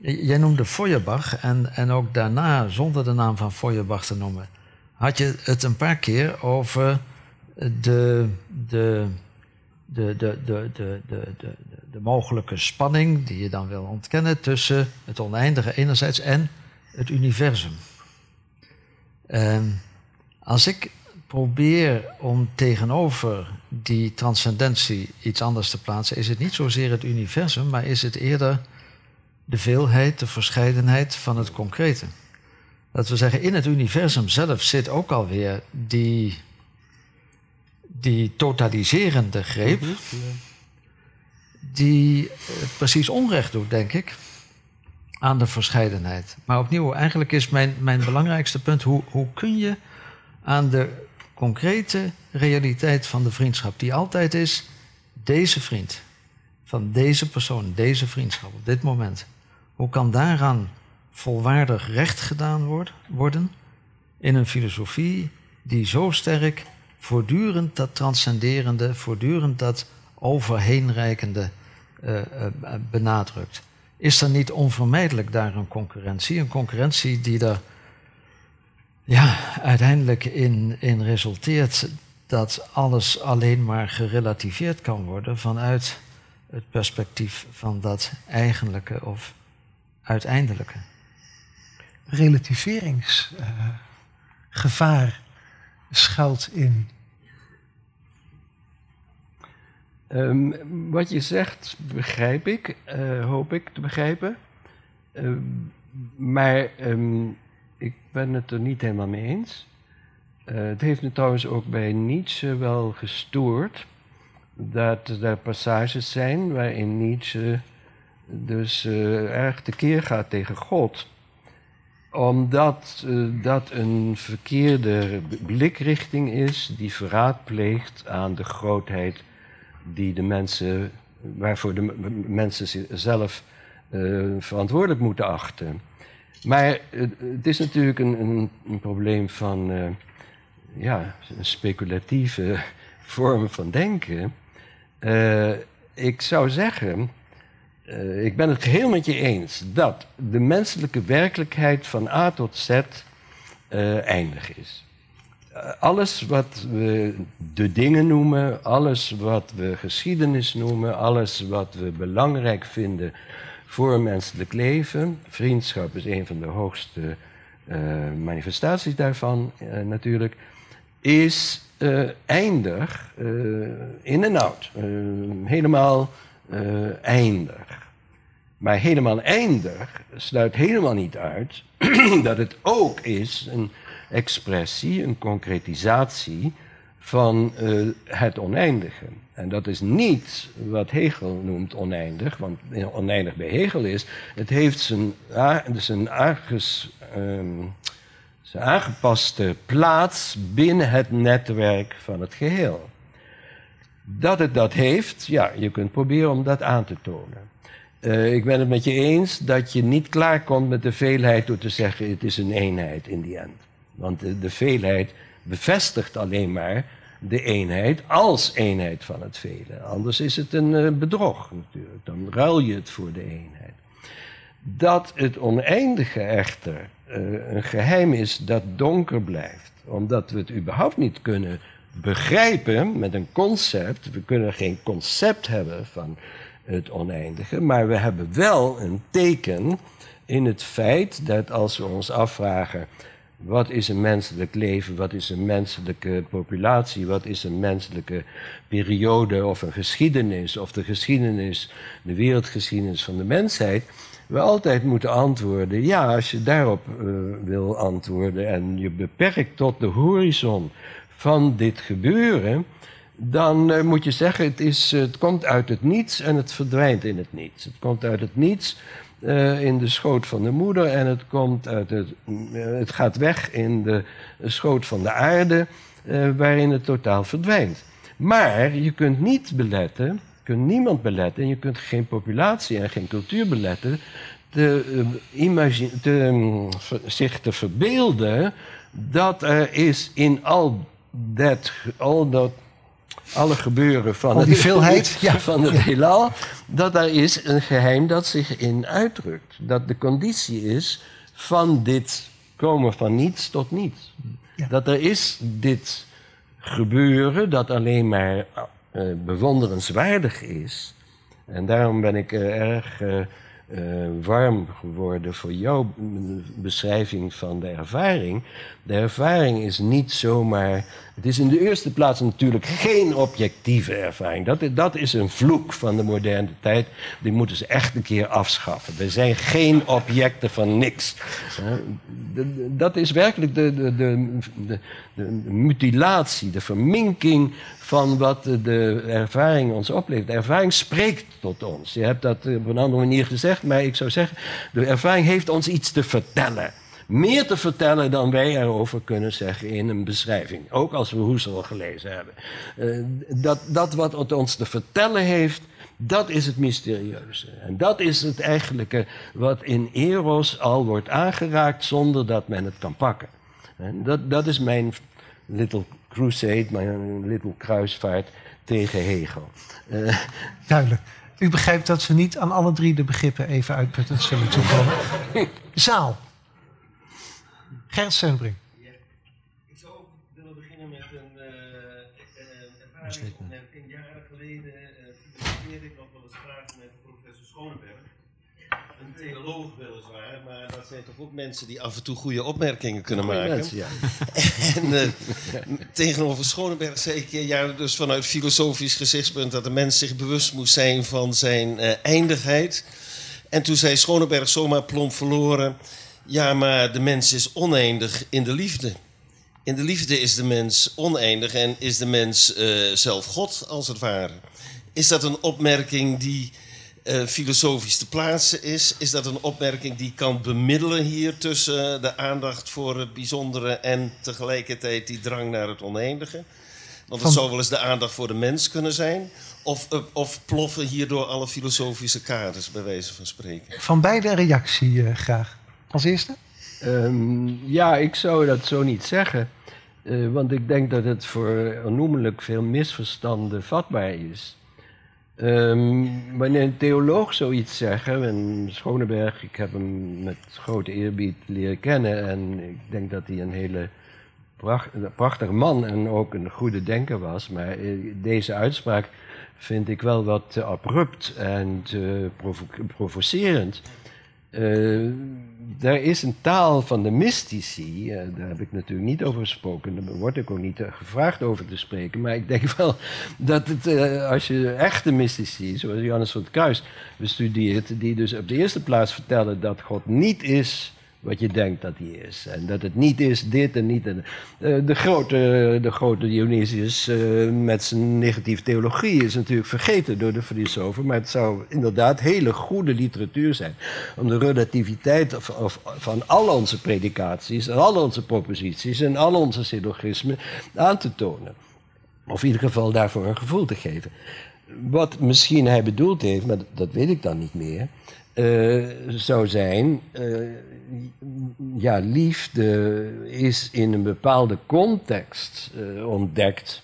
jij noemde Feuerbach en, en ook daarna, zonder de naam van Feuerbach te noemen, had je het een paar keer over de, de, de, de, de, de, de, de, de mogelijke spanning die je dan wil ontkennen tussen het oneindige enerzijds en het universum. En als ik probeer om tegenover die transcendentie iets anders te plaatsen, is het niet zozeer het universum, maar is het eerder de veelheid, de verscheidenheid van het concrete. Dat we zeggen, in het universum zelf zit ook alweer die, die totaliserende greep, mhm, die eh, precies onrecht doet, denk ik, aan de verscheidenheid. Maar opnieuw, eigenlijk is mijn, mijn belangrijkste punt, hoe, hoe kun je aan de concrete realiteit van de vriendschap, die altijd is deze vriend, van deze persoon, deze vriendschap op dit moment. Hoe kan daaraan volwaardig recht gedaan worden in een filosofie die zo sterk voortdurend dat transcenderende, voortdurend dat overheenreikende uh, uh, benadrukt? Is er niet onvermijdelijk daar een concurrentie? Een concurrentie die er ja, uiteindelijk in, in resulteert dat alles alleen maar gerelativeerd kan worden vanuit het perspectief van dat eigenlijke of uiteindelijke. Relativeringsgevaar uh, schuilt in. Um, wat je zegt, begrijp ik, uh, hoop ik te begrijpen. Uh, maar um, ik ben het er niet helemaal mee eens. Uh, het heeft me trouwens ook bij Nietzsche wel gestoord dat er passages zijn waarin Nietzsche dus uh, erg tekeer gaat tegen God. Omdat uh, dat een verkeerde blikrichting is die verraad pleegt aan de grootheid die de mensen, waarvoor de mensen zelf verantwoordelijk moeten achten. Maar het is natuurlijk een, een, een probleem van ja, een speculatieve vorm van denken. Ik zou zeggen, uh, ik ben het geheel met je eens dat de menselijke werkelijkheid van A tot Z eindig is. alles wat we de dingen noemen, alles wat we geschiedenis noemen, alles wat we belangrijk vinden voor menselijk leven. Vriendschap is een van de hoogste manifestaties daarvan natuurlijk. Is eindig, in en out. helemaal eindig. Maar helemaal eindig sluit helemaal niet uit dat het ook is een expressie, een concretisatie van het oneindige. En dat is niet wat Hegel noemt oneindig, want oneindig bij Hegel is, het heeft zijn, zijn, aanges, um, zijn aangepaste plaats binnen het netwerk van het geheel. Dat het dat heeft, ja, je kunt proberen om dat aan te tonen. Uh, ik ben het met je eens dat je niet klaar komt met de veelheid door te zeggen het is een eenheid in die end. Want de, veelheid bevestigt alleen maar de eenheid als eenheid van het vele. Anders is het een uh, bedrog natuurlijk. Dan ruil je het voor de eenheid. Dat het oneindige echter uh, een geheim is dat donker blijft, omdat we het überhaupt niet kunnen begrijpen met een concept. We kunnen geen concept hebben van het oneindige, maar we hebben wel een teken in het feit dat als we ons afvragen wat is een menselijk leven? Wat is een menselijke populatie? Wat is een menselijke periode of een geschiedenis? Of de geschiedenis, de wereldgeschiedenis van de mensheid? we altijd moeten antwoorden. Ja, als je daarop uh, wil antwoorden en je beperkt tot de horizon van dit gebeuren, dan uh, moet je zeggen: het, is, het komt uit het niets en het verdwijnt in het niets. Het komt uit het niets. Uh, in de schoot van de moeder en het, komt uit het, het gaat weg in de schoot van de aarde, waarin het totaal verdwijnt. Maar je kunt niet beletten, je kunt niemand beletten en je kunt geen populatie en geen cultuur beletten te, te, um, zich te verbeelden dat er is in al dat, al dat alle gebeuren van Al die het, veelheid ja. van het heelal, dat er is een geheim dat zich in uitdrukt. Dat de conditie is van dit komen van niets tot niets. Ja. Dat er is dit gebeuren dat alleen maar uh, bewonderenswaardig is. En daarom ben ik uh, erg uh, warm geworden voor jouw beschrijving van de ervaring. De ervaring is niet zomaar. Het is in de eerste plaats natuurlijk geen objectieve ervaring. Dat, dat is een vloek van de moderne tijd. Die moeten ze echt een keer afschaffen. Er zijn geen objecten van niks. Dat is werkelijk de, de, de, de, mutilatie, de verminking van wat de ervaring ons oplevert. De ervaring spreekt tot ons. Je hebt dat op een andere manier gezegd, maar ik zou zeggen, de ervaring heeft ons iets te vertellen meer te vertellen dan wij erover kunnen zeggen in een beschrijving. Ook als we Husserl gelezen hebben. Uh, dat, dat wat het ons te vertellen heeft, dat is het mysterieuze. En dat is het eigenlijke wat in Eros al wordt aangeraakt zonder dat men het kan pakken. En dat, dat is mijn little crusade, mijn little kruisvaart tegen Hegel. Uh, Duidelijk. U begrijpt dat ze niet aan alle drie de begrippen even uitputtend zullen toekomen. Zaal. Gert Sendbrink. Ja, ik zou ook willen beginnen met een uh, uh, ervaring. Jaren geleden uh, filosofeerde ik nog wel eens graag met professor Schoonberg. Een theoloog weliswaar, maar dat zijn toch ook mensen die af en toe goede opmerkingen kunnen maken. Mensen, ja. en tegenover Schoonberg zei ik ja, dus vanuit filosofisch gezichtspunt dat de mens zich bewust moest zijn van zijn eindigheid. En toen zei Schoneberg zomaar plomp verloren. Ja, maar de mens is oneindig in de liefde. In de liefde is de mens oneindig en is de mens uh, zelf God, als het ware. Is dat een opmerking die uh, filosofisch te plaatsen is? Is dat een opmerking die kan bemiddelen hier tussen de aandacht voor het bijzondere en tegelijkertijd die drang naar het oneindige? Want het zou wel eens de aandacht voor de mens kunnen zijn. Of, of ploffen hierdoor alle filosofische kaders, bij wijze van spreken? Van beide een reactie graag als eerste? Um, ja, ik zou dat zo niet zeggen. Uh, want ik denk dat het voor onnoemelijk veel misverstanden vatbaar is. Um, wanneer een theoloog zoiets zegt, en Schoneberg, ik heb hem met grote eerbied leren kennen en ik denk dat hij een hele pracht, prachtige man en ook een goede denker was, maar uh, deze uitspraak vind ik wel wat abrupt en provo provocerend. Uh, er is een taal van de mystici, uh, daar heb ik natuurlijk niet over gesproken, daar word ik ook niet uh, gevraagd over te spreken, maar ik denk wel dat het, als je echte mystici, zoals Johannes van het Kruis, bestudeert, die dus op de eerste plaats vertellen dat God niet is wat je denkt dat hij is. En dat het niet is dit en niet. En, uh, de, grote, de grote Dionysius uh, met zijn negatieve theologie is natuurlijk vergeten door de filosofen. Maar het zou inderdaad hele goede literatuur zijn om de relativiteit of, van al onze predicaties en al onze proposities en al onze syllogismen aan te tonen. Of in ieder geval daarvoor een gevoel te geven. Wat misschien hij bedoeld heeft, maar dat weet ik dan niet meer uh, zou zijn. Uh, ja, liefde is in een bepaalde context uh, ontdekt.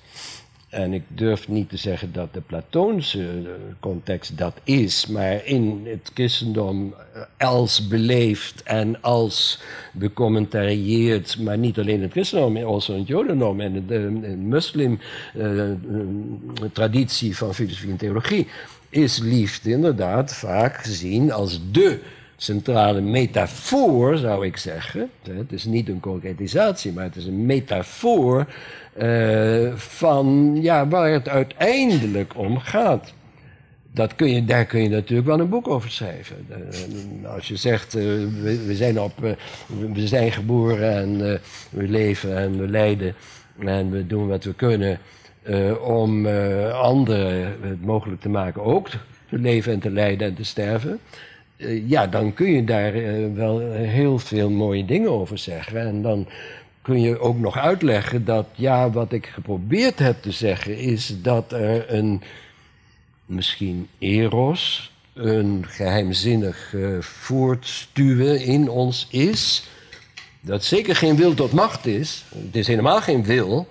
En ik durf niet te zeggen dat de Platoonse context dat is, maar in het christendom als beleefd en als becommentarieerd, maar niet alleen het christendom, maar ook het jodendom en de, de moslim-traditie van filosofie en theologie is liefde inderdaad vaak gezien als de centrale metafoor, zou ik zeggen. Het is niet een concretisatie, maar het is een metafoor uh, van ja, waar het uiteindelijk om gaat. dat kun je, daar kun je natuurlijk wel een boek over schrijven. Eh, als je zegt, eh, we, zijn op, eh, we zijn geboren en we leven en we lijden en we doen wat we kunnen om anderen het mogelijk te maken ook te leven en te lijden en te sterven. ja, dan kun je daar wel heel veel mooie dingen over zeggen. En dan kun je ook nog uitleggen dat, ja, wat ik geprobeerd heb te zeggen is dat er een misschien eros, een geheimzinnig uh, voortstuwen in ons is. Dat zeker geen wil tot macht is. Het is helemaal geen wil,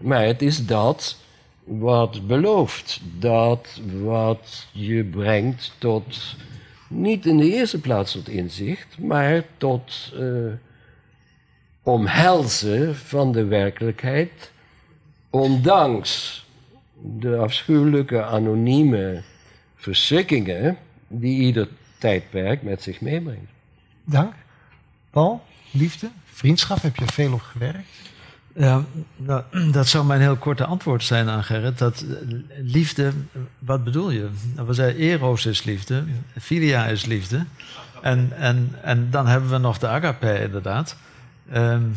maar het is dat wat belooft. Dat wat je brengt tot, niet in de eerste plaats tot inzicht, maar tot uh, omhelzen van de werkelijkheid, ondanks de afschuwelijke anonieme verschrikkingen die ieder tijdperk met zich meebrengt. Dank. Paul, liefde, vriendschap, heb je veel op gewerkt? Ja, nou, dat zou mijn heel korte antwoord zijn aan Gerrit. Dat eh, liefde, wat bedoel je? Nou, we zeiden eros is liefde, filia is liefde. En, en, en dan hebben we nog de agape inderdaad. Um,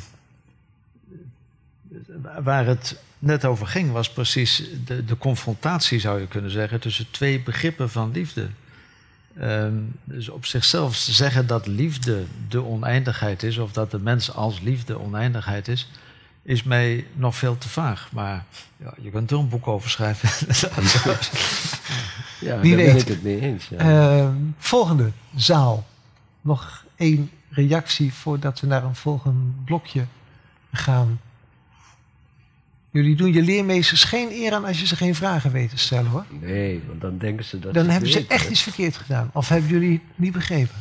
waar het net over ging, was precies de, de confrontatie, zou je kunnen zeggen, tussen twee begrippen van liefde. Um, dus op zichzelf zeggen dat liefde de oneindigheid is, of dat de mens als liefde oneindigheid is, is mij nog veel te vaag. Maar ja, je kunt er een boek over schrijven. ja, Wie weet. ben ik het mee eens. Ja. Uh, volgende zaal. Nog één reactie voordat we naar een volgend blokje gaan. Jullie doen je leermeesters geen eer aan als je ze geen vragen weet te stellen hoor. Nee, want dan denken ze dat. Dan hebben ze echt iets verkeerd gedaan. Of hebben jullie niet begrepen?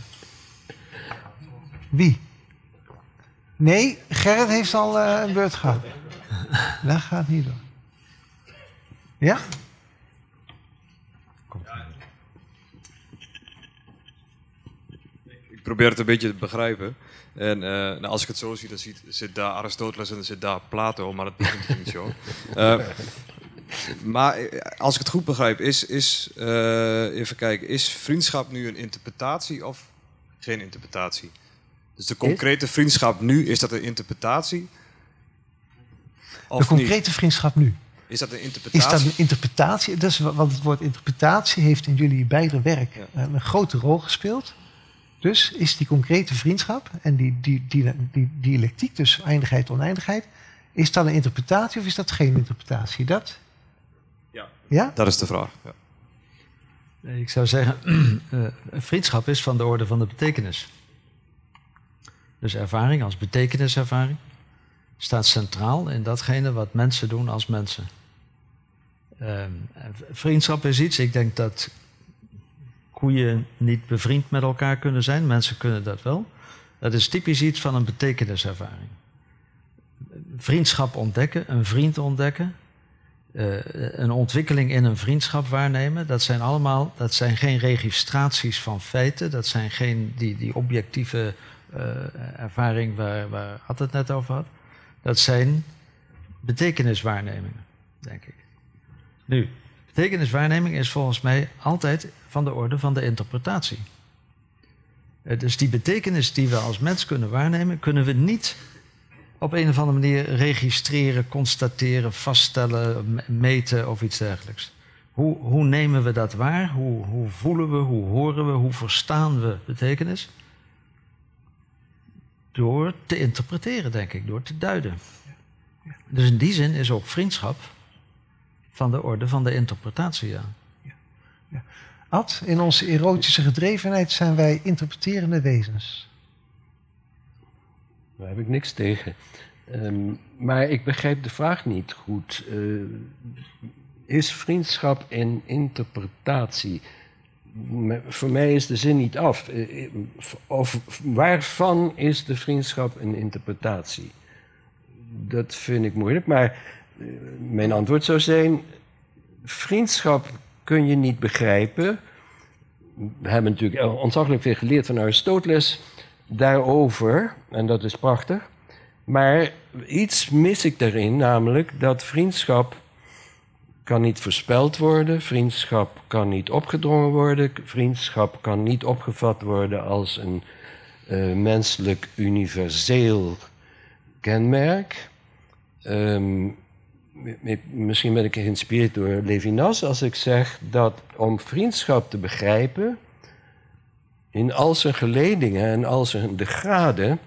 Wie? Nee, Gerrit heeft al uh, een beurt gehad. Dat gaat niet door. Ja? Ik probeer het een beetje te begrijpen. En uh, nou, als ik het zo zie, dan zit, zit daar Aristoteles en dan zit daar Plato, maar dat begint niet zo. Uh, maar eh, als ik het goed begrijp, is, is, even kijken, is vriendschap nu een interpretatie of geen interpretatie? Dus de concrete vriendschap nu, is dat een interpretatie? Of de concrete niet? vriendschap nu. Is dat een interpretatie? Is dat een interpretatie? Dat is, want het woord interpretatie heeft in jullie beide werk ja. een grote rol gespeeld. Dus is die concrete vriendschap en die, die, die, die dialectiek, dus eindigheid, oneindigheid, is dat een interpretatie of is dat geen interpretatie? Dat? Ja, ja? dat is de vraag. Ja. Ik zou zeggen, uh, vriendschap is van de orde van de betekenis. Dus ervaring als betekeniservaring staat centraal in datgene wat mensen doen als mensen. Uh, vriendschap is iets, ik denk dat koeien niet bevriend met elkaar kunnen zijn. Mensen kunnen dat wel. Dat is typisch iets van een betekeniservaring. Vriendschap ontdekken, een vriend ontdekken, uh, een ontwikkeling in een vriendschap waarnemen. Dat zijn allemaal, dat zijn geen registraties van feiten. Dat zijn geen die, die objectieve ervaring waar, waar Ad het net over had. Dat zijn betekeniswaarnemingen, denk ik. Nu, betekeniswaarneming is volgens mij altijd van de orde van de interpretatie. Eh, dus die betekenis die we als mens kunnen waarnemen, kunnen we niet op een of andere manier registreren, constateren, vaststellen, meten of iets dergelijks. Hoe, hoe nemen we dat waar? Hoe, hoe voelen we, hoe horen we, hoe verstaan we betekenis? Door te interpreteren, denk ik, door te duiden. Dus in die zin is ook vriendschap van de orde van de interpretatie, ja. ja. Ad, in onze erotische gedrevenheid zijn wij interpreterende wezens. Daar heb ik niks tegen. Um, maar ik begrijp de vraag niet goed. Uh, is vriendschap en interpretatie? Voor mij is de zin niet af. Uh, of waarvan is de vriendschap een interpretatie? Dat vind ik moeilijk, maar uh, mijn antwoord zou zijn: vriendschap kun je niet begrijpen. We hebben natuurlijk ontzaglijk veel geleerd van Aristoteles daarover, en dat is prachtig. Maar iets mis ik daarin, namelijk dat vriendschap kan niet voorspeld worden. Vriendschap kan niet opgedrongen worden. Vriendschap kan niet opgevat worden als een uh, menselijk universeel kenmerk. Um, misschien ben ik geïnspireerd door Levinas als ik zeg dat om vriendschap te begrijpen, in al zijn geledingen en al zijn de graden,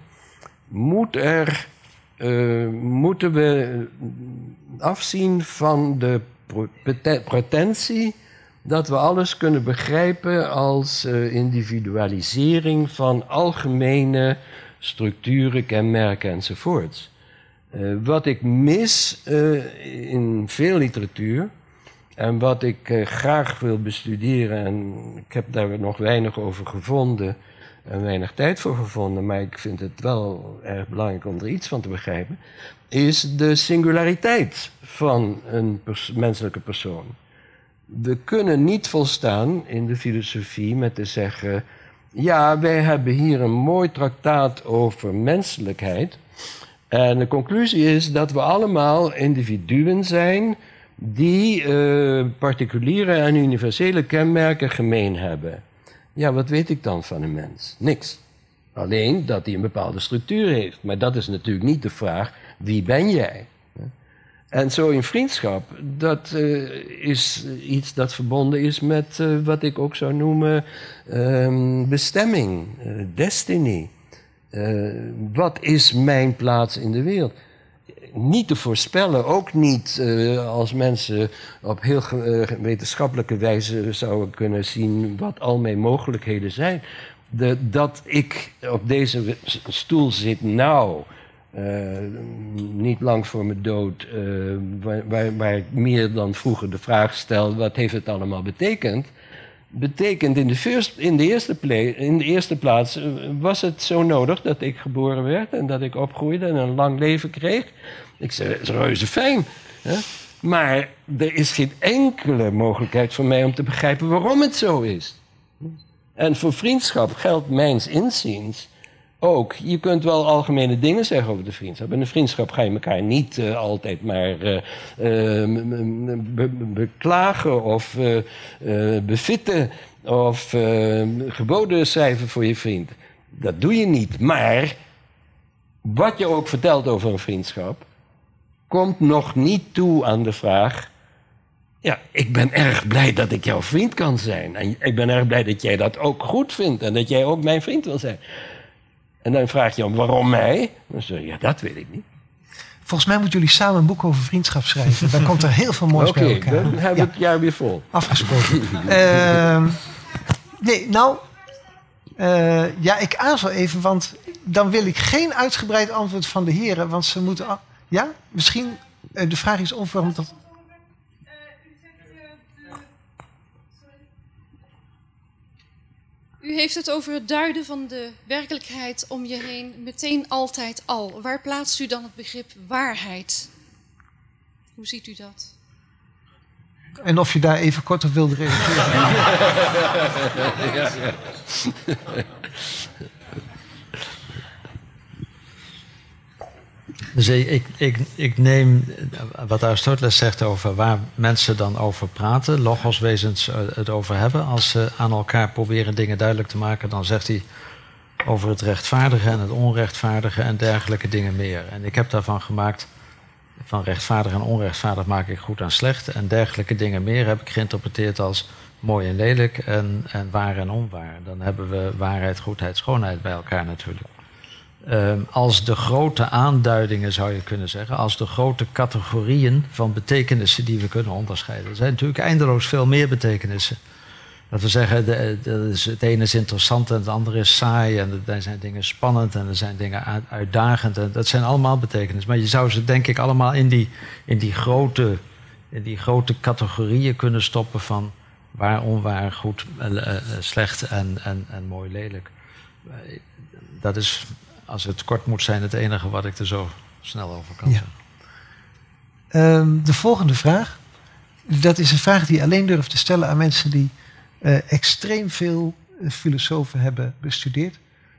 moet er, uh, moeten we afzien van de pretentie dat we alles kunnen begrijpen als uh, individualisering van algemene structuren, kenmerken enzovoorts. Uh, wat ik mis uh, in veel literatuur en wat ik graag wil bestuderen, en ik heb daar nog weinig over gevonden en weinig tijd voor gevonden, maar ik vind het wel erg belangrijk om er iets van te begrijpen, is de singulariteit van een menselijke persoon. We kunnen niet volstaan in de filosofie met te zeggen: ja, wij hebben hier een mooi traktaat over menselijkheid. En de conclusie is dat we allemaal individuen zijn die uh, particuliere en universele kenmerken gemeen hebben. Ja, wat weet ik dan van een mens? Niks. Alleen dat hij een bepaalde structuur heeft. Maar dat is natuurlijk niet de vraag: wie ben jij? En zo in vriendschap, dat uh, is iets dat verbonden is met uh, wat ik ook zou noemen um, bestemming, uh, destiny. wat is mijn plaats in de wereld? Niet te voorspellen, ook niet als mensen op heel wetenschappelijke wijze zouden kunnen zien wat al mijn mogelijkheden zijn. Dat ik op deze stoel zit nou uh, niet lang voor mijn dood, uh, waar, waar, ik meer dan vroeger de vraag stel: wat heeft het allemaal betekend? Betekent in de, first, in, de eerste in de eerste plaats, uh, was het zo nodig dat ik geboren werd en dat ik opgroeide en een lang leven kreeg? Ik zei: dat is reuze fijn. Hè? Maar er is geen enkele mogelijkheid voor mij om te begrijpen waarom het zo is. En voor vriendschap geldt mijns inziens ook. Je kunt wel algemene dingen zeggen over de vriendschap. In een vriendschap ga je elkaar niet uh, altijd maar uh, be beklagen of bevitten of geboden schrijven voor je vriend. Dat doe je niet. Maar wat je ook vertelt over een vriendschap, komt nog niet toe aan de vraag. Ja, ik ben erg blij dat ik jouw vriend kan zijn. En ik ben erg blij dat jij dat ook goed vindt en dat jij ook mijn vriend wil zijn. En dan vraag je hem, waarom mij? Dan zeg je, ja, dat weet ik niet. Volgens mij moeten jullie samen een boek over vriendschap schrijven. Dan komt er heel veel moois okay, bij elkaar. dan hebben we ja. het jaar weer vol. Afgesproken. uh, nee, nou... Uh, ja, ik aarzel even, want dan wil ik geen uitgebreid antwoord van de heren. Want ze moeten... Ja? Misschien... Uh, de vraag is of waarom dat... U heeft het over het duiden van de werkelijkheid om je heen meteen altijd al. Waar plaatst u dan het begrip waarheid? Hoe ziet u dat? En of je daar even kort op wilde reageren. ja, ja. Dus ik, ik, ik neem wat Aristoteles zegt over waar mensen dan over praten, logoswezens eh, het over hebben. Als ze aan elkaar proberen dingen duidelijk te maken, dan zegt hij over het rechtvaardige en het onrechtvaardige en dergelijke dingen meer. En ik heb daarvan gemaakt, van rechtvaardig en onrechtvaardig maak ik goed en slecht. En dergelijke dingen meer heb ik geïnterpreteerd als mooi en lelijk en, en waar en onwaar. Dan hebben we waarheid, goedheid, schoonheid bij elkaar natuurlijk. Ehm, als de grote aanduidingen, zou je kunnen zeggen, als de grote categorieën van betekenissen die we kunnen onderscheiden. Er zijn natuurlijk eindeloos veel meer betekenissen. Dat we zeggen, het ene is interessant en het andere is saai. En er zijn dingen spannend en er zijn dingen uitdagend. En dat zijn allemaal betekenissen. Maar je zou ze denk ik allemaal in die, in die, grote, in die grote categorieën kunnen stoppen van waar, onwaar, goed, uh, slecht en, en, en mooi, lelijk. Dat is als het kort moet zijn, het enige wat ik er zo snel over kan ja. zeggen. Um, de volgende vraag. Dat is een vraag die je alleen durft te stellen aan mensen die uh, extreem veel uh, filosofen hebben bestudeerd.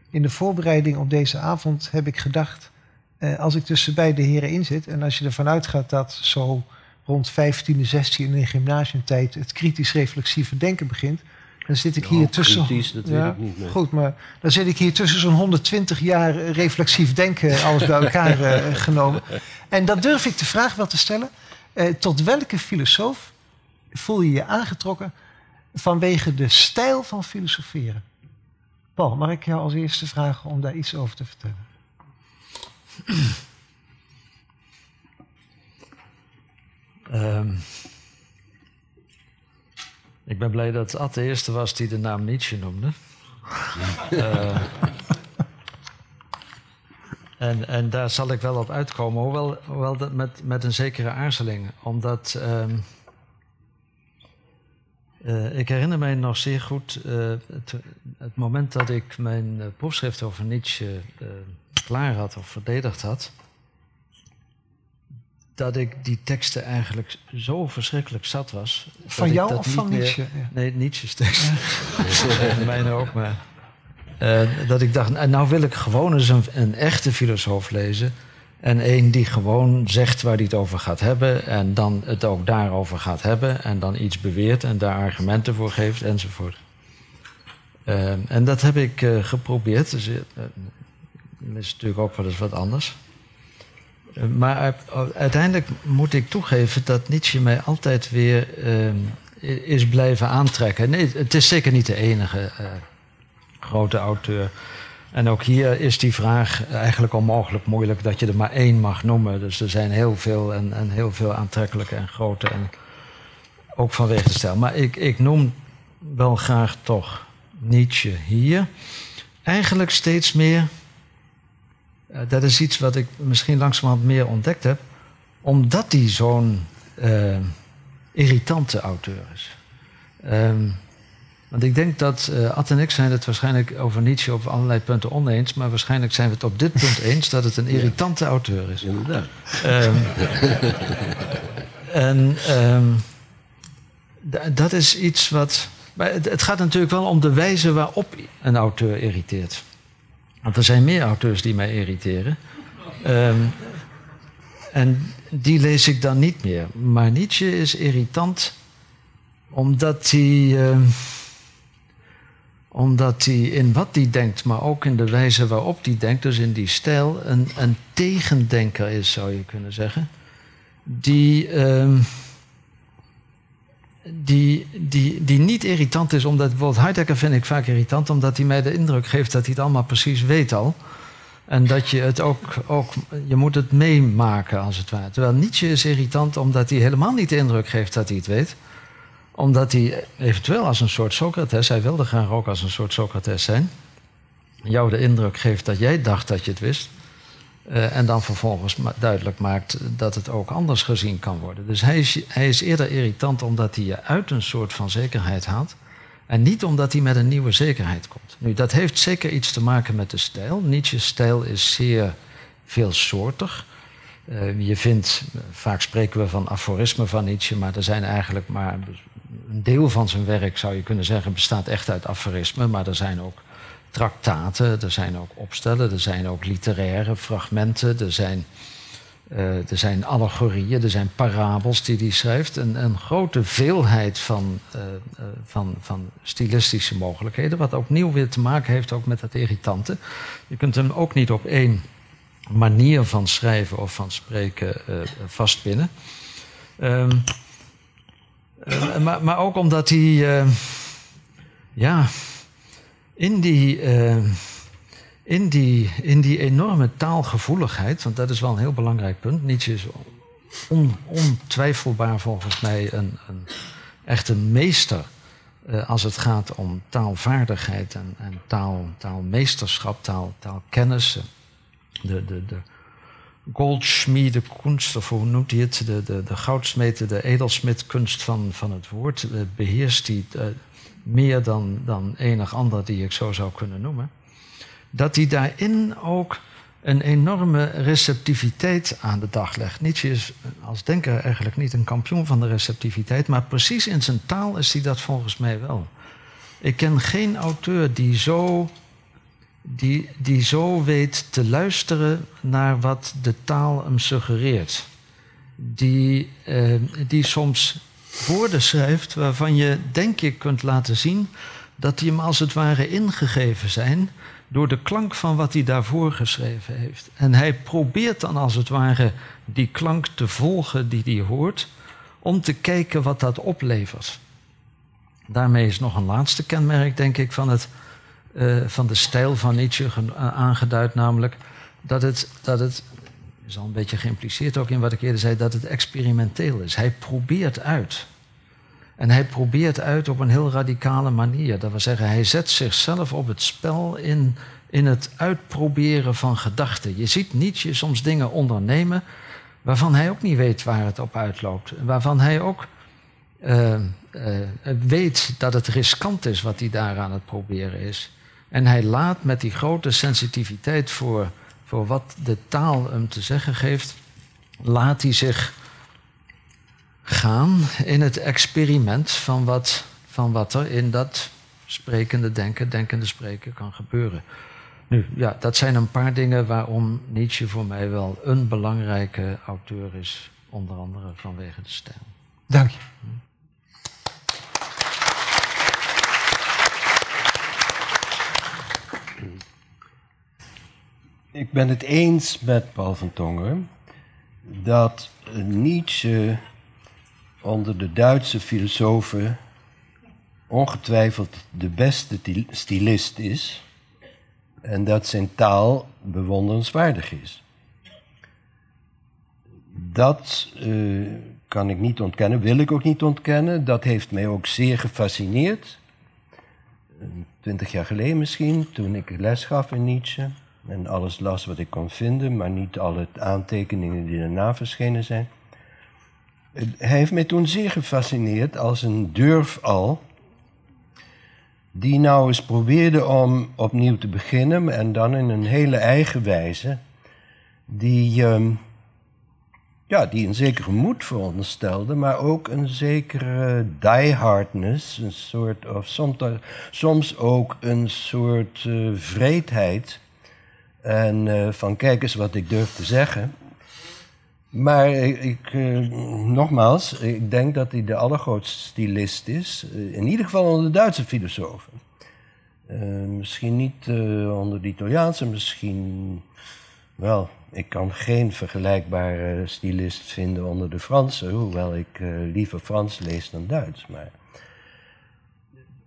In de voorbereiding op deze avond heb ik gedacht, uh, als ik tussen beide heren in zit en als je ervan uitgaat dat zo rond 15e, 16e in gymnasiumtijd het kritisch reflexieve denken begint. Dan zit ik hier tussen. kritisch, dat Ja, weet ik niet meer. Goed, maar dan zit ik hier tussen zo'n 120 jaar reflexief denken, alles bij elkaar eh, genomen. En dan durf ik de vraag wel te stellen: eh, tot welke filosoof voel je je aangetrokken vanwege de stijl van filosoferen? Paul, mag ik jou als eerste vragen om daar iets over te vertellen? Ehm, ik ben blij dat Ad de eerste was die de naam Nietzsche noemde. Eh, en, en daar zal ik wel op uitkomen, hoewel, hoewel dat met, met een zekere aarzeling. Omdat ehm, eh, ik herinner mij nog zeer goed eh, het, het moment dat ik mijn proefschrift over Nietzsche klaar had of verdedigd had dat ik die teksten eigenlijk zo verschrikkelijk zat was. Van jou of van meer- Nietzsche? Ja. Nee, Nietzsche's tekst. En Mijne ook, maar... eh, dat ik dacht, nou, wil ik gewoon eens een, een echte filosoof lezen. En een die gewoon zegt waar hij het over gaat hebben. En dan het ook daarover gaat hebben. En dan iets beweert en daar argumenten voor geeft enzovoort. Eh, en dat heb ik eh, geprobeerd. Dus, dat is natuurlijk ook wel eens wat anders. Maar uiteindelijk moet ik toegeven dat Nietzsche mij altijd weer i- is blijven aantrekken. Nee, het is zeker niet de enige eh, grote auteur. En ook hier is die vraag eigenlijk onmogelijk moeilijk dat je er maar één mag noemen. Dus er zijn heel veel en, en heel veel aantrekkelijke en grote. En ook vanwege de stijl. Maar ik, ik noem wel graag toch Nietzsche hier. Eigenlijk steeds meer eh, dat is iets wat ik misschien langzamerhand meer ontdekt heb, omdat hij zo'n eh, irritante auteur is. Ehm, want ik denk dat eh Ad en ik zijn het waarschijnlijk over Nietzsche op allerlei punten oneens, maar waarschijnlijk zijn we het op dit punt eens dat het een irritante auteur is. Inderdaad. Ehm, en ehm, da- dat is iets wat. Maar het, het gaat natuurlijk wel om de wijze waarop een auteur irriteert. Want er zijn meer auteurs die mij irriteren. Ehm, en die lees ik dan niet meer. Maar Nietzsche is irritant omdat hij. ehm, omdat hij in wat hij denkt, maar ook in de wijze waarop hij denkt, dus in die stijl, een, een tegendenker is, zou je kunnen zeggen. Die, ehm, die, die, die niet irritant is, omdat bijvoorbeeld Heidegger vind ik vaak irritant, omdat hij mij de indruk geeft dat hij het allemaal precies weet al. En dat je het ook, ook je moet het meemaken als het ware. Terwijl Nietzsche is irritant omdat hij helemaal niet de indruk geeft dat hij het weet omdat hij eventueel als een soort Socrates, hij wilde graag ook als een soort Socrates zijn, jou de indruk geeft dat jij dacht dat je het wist. Eh, en dan vervolgens ma- duidelijk maakt dat het ook anders gezien kan worden. Dus hij is, hij is eerder irritant omdat hij je uit een soort van zekerheid haalt. En niet omdat hij met een nieuwe zekerheid komt. Nu, dat heeft zeker iets te maken met de stijl. Nietzsche's stijl is zeer veelsoortig. Eh, je vindt, vaak spreken we van aforismen van Nietzsche, maar er zijn eigenlijk maar een deel van zijn werk, zou je kunnen zeggen, bestaat echt uit aforismen. Maar er zijn ook traktaten, er zijn ook opstellen, er zijn ook literaire fragmenten, er zijn, eh, er zijn allegorieën, er zijn parabels die hij schrijft. Een, een grote veelheid van, eh, eh, van, van stilistische mogelijkheden, wat opnieuw weer te maken heeft ook met dat irritante. Je kunt hem ook niet op één manier van schrijven of van spreken eh, vastpinnen. Ehm, eh, maar, maar ook omdat hij, ja, in die, eh, in, die, in die enorme taalgevoeligheid, want dat is wel een heel belangrijk punt. Nietzsche is on, ontwijfelbaar volgens mij een, een echte meester eh, als het gaat om taalvaardigheid en, en taal, taalmeesterschap, taal, taalkennis. De, de, de goldschmiede kunst, of hoe noemt hij het? De, de, de goudsmeten, de edelsmidkunst van, van het woord. eh, beheerst hij eh, meer dan, dan enig ander die ik zo zou kunnen noemen. Dat hij daarin ook een enorme receptiviteit aan de dag legt. Nietzsche is als denker eigenlijk niet een kampioen van de receptiviteit, maar precies in zijn taal is hij dat volgens mij wel. Ik ken geen auteur die zo, die, die zo weet te luisteren naar wat de taal hem suggereert. die, eh, die soms woorden schrijft waarvan je denk ik kunt laten zien dat die hem als het ware ingegeven zijn door de klank van wat hij daarvoor geschreven heeft. En hij probeert dan als het ware die klank te volgen die hij hoort, om te kijken wat dat oplevert. Daarmee is nog een laatste kenmerk, denk ik, van, het, uh, van de stijl van Nietzsche aangeduid, namelijk dat het, dat het is al een beetje geïmpliceerd ook in wat ik eerder zei, dat het experimenteel is. Hij probeert uit. En hij probeert uit op een heel radicale manier. Dat wil zeggen, hij zet zichzelf op het spel in, in het uitproberen van gedachten. Je ziet Nietzsche soms dingen ondernemen waarvan hij ook niet weet waar het op uitloopt. Waarvan hij ook uh, uh, weet dat het riskant is wat hij daar aan het proberen is. En hij laat met die grote sensitiviteit voor, voor wat de taal hem te zeggen geeft, laat hij zich gaan in het experiment van wat, van wat er in dat sprekende denken, denkende spreken kan gebeuren. Nu, ja, dat zijn een paar dingen waarom Nietzsche voor mij wel een belangrijke auteur is, onder andere vanwege de stijl. Dank je. Ik ben het eens met Paul van Tongen dat Nietzsche onder de Duitse filosofen ongetwijfeld de beste stylist is en dat zijn taal bewonderenswaardig is. Dat uh, kan ik niet ontkennen, wil ik ook niet ontkennen. Dat heeft mij ook zeer gefascineerd. Twintig jaar geleden misschien, toen ik les gaf in Nietzsche en alles las wat ik kon vinden, maar niet alle aantekeningen die daarna verschenen zijn. Hij heeft mij toen zeer gefascineerd als een durfal die nou eens probeerde om opnieuw te beginnen en dan in een hele eigen wijze, die, um, ja, die een zekere moed veronderstelde, maar ook een zekere diehardness, een soort, of soms, soms ook een soort uh, vreedheid. En uh, van kijk eens wat ik durf te zeggen. Maar ik, uh, nogmaals, ik denk dat hij de allergrootste stylist is. Uh, in ieder geval onder de Duitse filosofen. Misschien niet onder de Italiaanse, misschien wel. Ik kan geen vergelijkbare stylist vinden onder de Fransen, hoewel ik liever Frans lees dan Duits. Maar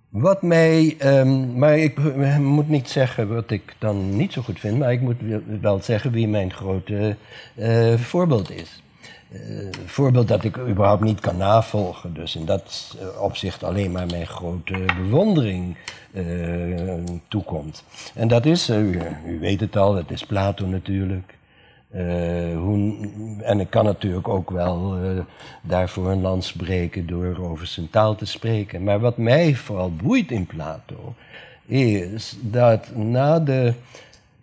wat mij, um, maar ik moet niet zeggen wat ik dan niet zo goed vind, maar ik moet wel zeggen wie mijn grote uh, voorbeeld is. Uh, voorbeeld dat ik überhaupt niet kan navolgen. Dus in dat opzicht alleen maar mijn grote bewondering toekomt. En dat is, u, u, weet het al, dat is Plato natuurlijk. Hoe, en ik kan natuurlijk ook wel uh, daarvoor een lans breken door over zijn taal te spreken. Maar wat mij vooral boeit in Plato is dat na de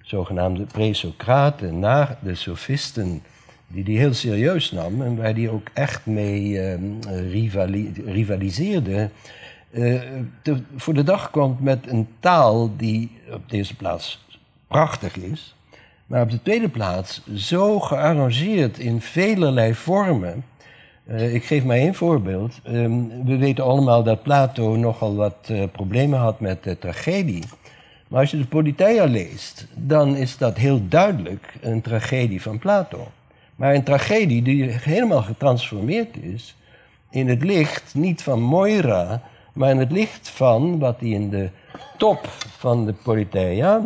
zogenaamde pre-Socraten, na de sofisten, die hij heel serieus nam en waar hij ook echt mee uh, rivali rivaliseerde, te, voor de dag komt met een taal die op deze plaats prachtig is maar op de tweede plaats zo gearrangeerd in velerlei vormen. Uh, ik geef maar één voorbeeld. Um, we weten allemaal dat Plato nogal wat uh, problemen had met de tragedie. Maar als je de Politeia leest, dan is dat heel duidelijk een tragedie van Plato. Maar een tragedie die helemaal getransformeerd is in het licht niet van Moira, maar in het licht van wat hij in de top van de Politeia,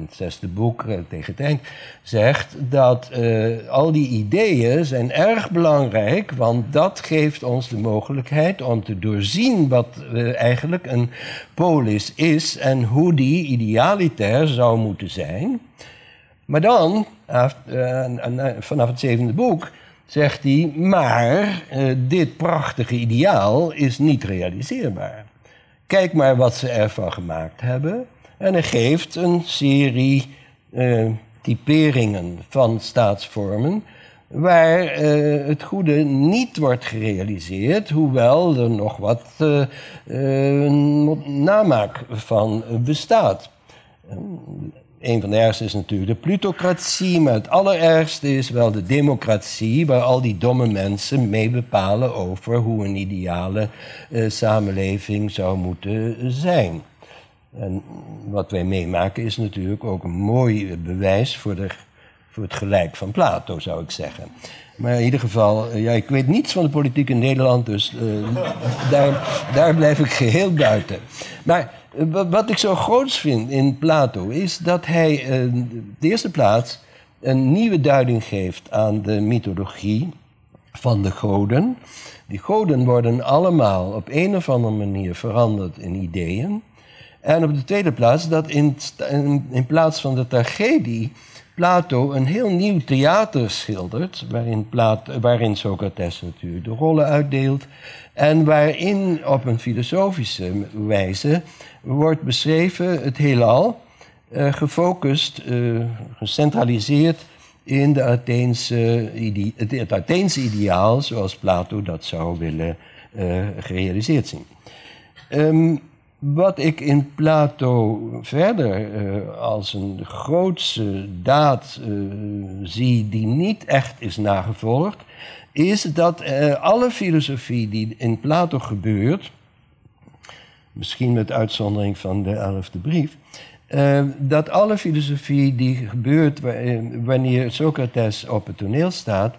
het zesde boek eh, tegen het eind, zegt dat uh, al die ideeën zijn erg belangrijk, want dat geeft ons de mogelijkheid om te doorzien wat uh, eigenlijk een polis is en hoe die idealitair zou moeten zijn. Maar dan, vanaf het zevende boek, zegt hij, maar dit prachtige ideaal is niet realiseerbaar. Kijk maar wat ze ervan gemaakt hebben. En hij geeft een serie uh, typeringen van staatsvormen waar uh, het goede niet wordt gerealiseerd, hoewel er nog wat uh, namaak van bestaat. Een van de ergste is natuurlijk de plutocratie, maar het allerergste is wel de democratie, waar al die domme mensen mee bepalen over hoe een ideale eh, samenleving zou moeten zijn. En wat wij meemaken is natuurlijk ook een mooi bewijs voor, de, voor het gelijk van Plato, zou ik zeggen. Maar in ieder geval, eh, ja, ik weet niets van de politiek in Nederland, dus daar, daar blijf ik geheel buiten. Maar wat ik zo groots vind in Plato is dat hij in de eerste plaats een nieuwe duiding geeft aan de mythologie van de goden. Die goden worden allemaal op een of andere manier veranderd in ideeën. En op de tweede plaats dat in, in, plaats van de tragedie Plato een heel nieuw theater schildert, waarin, waarin Socrates natuurlijk de rollen uitdeelt. En waarin op een filosofische wijze wordt beschreven het heelal, uh, gefocust, uh, gecentraliseerd in de Atheense, het, Atheense ideaal, zoals Plato dat zou willen uh, gerealiseerd zien. Um, wat ik in Plato verder als een grootste daad zie die niet echt is nagevolgd, is dat alle filosofie die in Plato gebeurt, misschien met uitzondering van de elfde brief, dat alle filosofie die gebeurt wanneer Socrates op het toneel staat,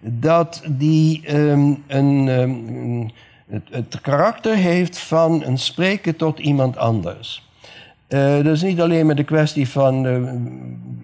dat die um, een. Um, het, het karakter heeft van een spreken tot iemand anders. Uh, is niet alleen maar de kwestie van uh,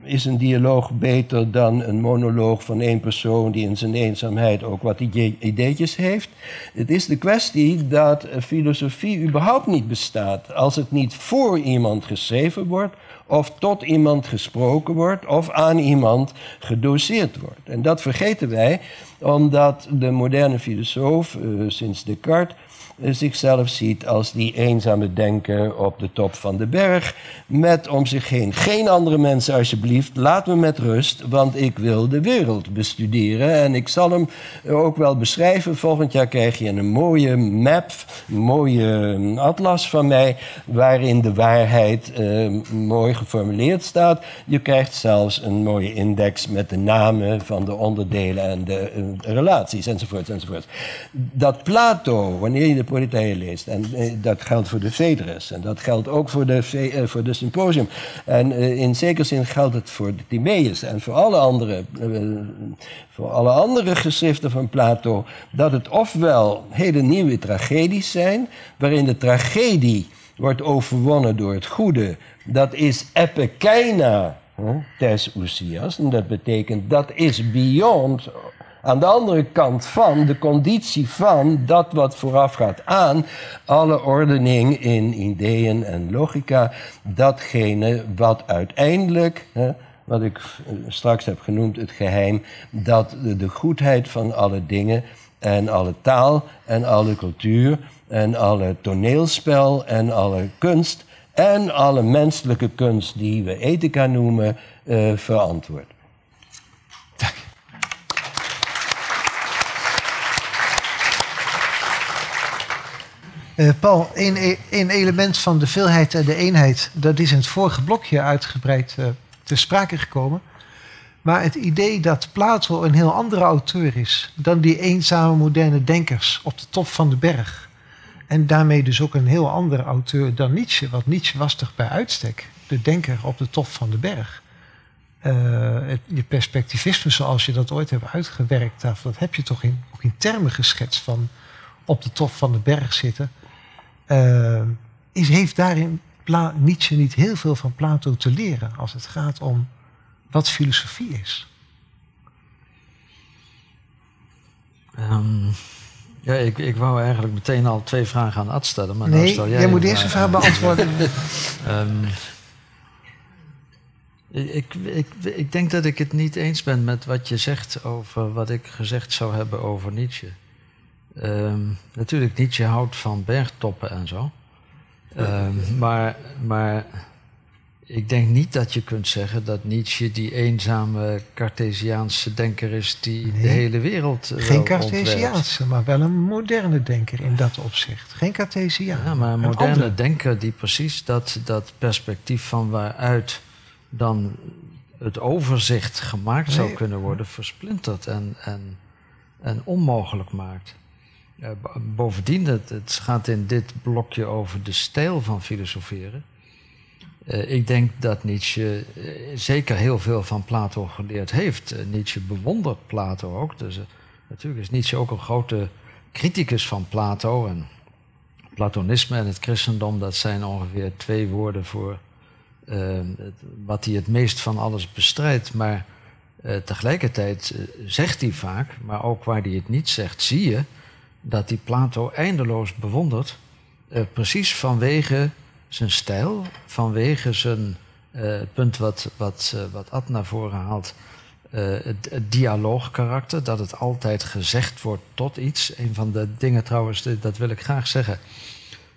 is een dialoog beter dan een monoloog van één persoon die in zijn eenzaamheid ook wat ideetjes heeft. Het is de kwestie dat filosofie überhaupt niet bestaat als het niet voor iemand geschreven wordt of tot iemand gesproken wordt of aan iemand gedoseerd wordt. En dat vergeten wij omdat de moderne filosoof uh, sinds Descartes zichzelf ziet als die eenzame denker op de top van de berg, met om zich heen geen andere mensen alsjeblieft, laat me met rust, want ik wil de wereld bestuderen en ik zal hem ook wel beschrijven. Volgend jaar krijg je een mooie map, een mooie atlas van mij, waarin de waarheid uh, mooi geformuleerd staat. Je krijgt zelfs een mooie index met de namen van de onderdelen en de relaties enzovoort enzovoort. Dat Plato, wanneer je de Politeia leest, en eh, dat geldt voor de Phaedrus en dat geldt ook voor de, eh, voor de Symposium. En eh, in zekere zin geldt het voor de Timaeus en voor alle andere, voor alle andere geschriften van Plato, dat het ofwel hele nieuwe tragedies zijn, waarin de tragedie wordt overwonnen door het goede. Dat is epikeina tes ousias. En dat betekent dat is beyond aan de andere kant van de conditie van dat wat voorafgaat aan alle ordening in ideeën en logica, datgene wat uiteindelijk, hè, wat ik eh, straks heb genoemd, het geheim, dat de goedheid van alle dingen en alle taal en alle cultuur en alle toneelspel en alle kunst en alle menselijke kunst die we ethica noemen, uh, verantwoordt. Uh, Paul, één, één element van de veelheid en de eenheid, dat is in het vorige blokje uitgebreid uh, ter sprake gekomen. Maar het idee dat Plato een heel andere auteur is dan die eenzame moderne denkers op de top van de berg. En daarmee dus ook een heel andere auteur dan Nietzsche. Want Nietzsche was toch bij uitstek de denker op de top van de berg. Uh, het, je perspectivisme zoals je dat ooit hebt uitgewerkt, dat heb je toch in, ook in termen geschetst van op de top van de berg zitten. Uh, is, heeft daarin Pla Nietzsche niet heel veel van Plato te leren als het gaat om wat filosofie is? Um, ja, ik, ik wou eigenlijk meteen al twee vragen aan Ad stellen. Maar nee, nou stel jij, jij moet deze vraag beantwoorden. um, ik, ik, ik denk dat ik het niet eens ben met wat je zegt over wat ik gezegd zou hebben over Nietzsche. Um, natuurlijk, Nietzsche houdt van bergtoppen en zo. Um, maar, maar ik denk niet dat je kunt zeggen dat Nietzsche die eenzame Cartesiaanse denker is die nee, de hele wereld. Uh, Geen Cartesiaanse, maar wel een moderne denker in dat opzicht. Geen Cartesiaan. Ja, maar een moderne denker die precies dat, dat perspectief van waaruit dan het overzicht gemaakt zou kunnen worden, versplintert en, en, en onmogelijk maakt. Eh, bo- bovendien, het, het gaat in dit blokje over de stijl van filosoferen. Eh, ik denk dat Nietzsche eh, zeker heel veel van Plato geleerd heeft. Nietzsche bewondert Plato ook. Dus natuurlijk is Nietzsche ook een grote criticus van Plato. En Platonisme en het christendom, dat zijn ongeveer twee woorden voor wat hij het meest van alles bestrijdt. Maar tegelijkertijd zegt hij vaak, maar ook waar hij het niet zegt, zie je dat hij Plato eindeloos bewondert. eh, precies vanwege zijn stijl, vanwege zijn het punt wat, wat, eh, wat Ad naar voren haalt. het, het dialoogkarakter, dat het altijd gezegd wordt tot iets. Een van de dingen trouwens, dat wil ik graag zeggen.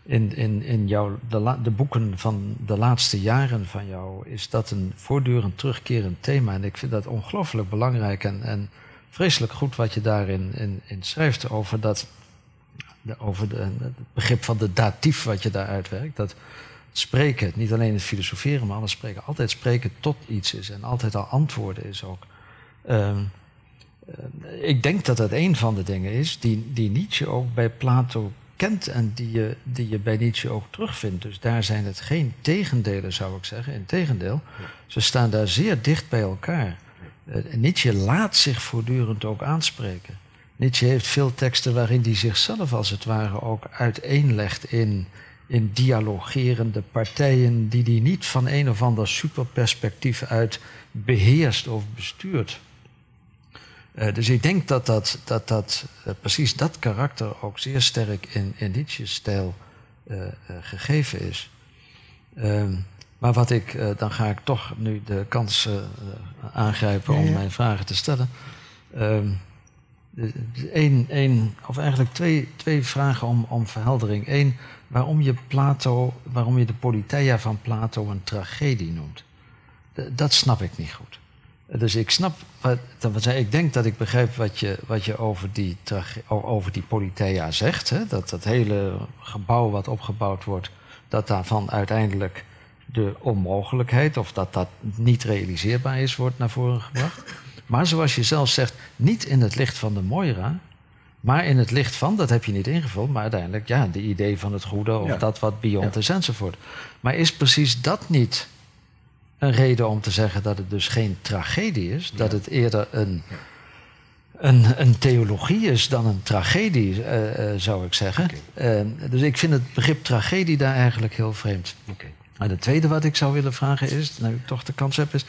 In, in, in jouw, de, la- de boeken van de laatste jaren van jou is dat een voortdurend terugkerend thema. En ik vind dat ongelooflijk belangrijk en, en vreselijk goed wat je daarin in, in schrijft over, dat, over het begrip van de datief wat je daar uitwerkt. Dat spreken, niet alleen het filosoferen, maar alles spreken, altijd spreken tot iets is en altijd al antwoorden is ook. Ehm, eh, ik denk dat dat een van de dingen is die, die Nietzsche ook bij Plato kent en die je, die je bij Nietzsche ook terugvindt. Dus daar zijn het geen tegendelen, zou ik zeggen. Integendeel, ze staan daar zeer dicht bij elkaar. Eh, Nietzsche laat zich voortdurend ook aanspreken. Nietzsche heeft veel teksten waarin hij zichzelf als het ware ook uiteenlegt in, in dialogerende partijen die hij niet van een of ander superperspectief uit beheerst of bestuurt. Eh, dus ik denk dat, dat, dat, dat eh, precies dat karakter ook zeer sterk in, in Nietzsche's stijl eh, gegeven is. Ehm, maar wat ik, dan ga ik toch nu de kans aangrijpen Ja, om mijn vragen te stellen. De- één, of eigenlijk twee, twee vragen om, om verheldering. Eén, waarom je Plato, waarom je de Politeia van Plato een tragedie noemt. Dat snap ik niet goed. Dus ik snap, wat, ik denk dat ik begrijp wat je, wat je over, die over die Politeia zegt. Hè? Dat dat hele gebouw wat opgebouwd wordt, dat daarvan uiteindelijk de onmogelijkheid, of dat dat niet realiseerbaar is, wordt naar voren gebracht. Maar zoals je zelf zegt, niet in het licht van de Moira, maar in het licht van, dat heb je niet ingevuld, maar uiteindelijk, ja, de idee van het goede of Ja. dat wat beyond Ja. is enzovoort. Maar is precies dat niet een reden om te zeggen dat het dus geen tragedie is, dat het eerder een, een, een theologie is dan een tragedie, eh, eh, zou ik zeggen. Eh, dus ik vind het begrip tragedie daar eigenlijk heel vreemd. Oké. Maar het tweede wat ik zou willen vragen is, nu ik toch de kans heb, is: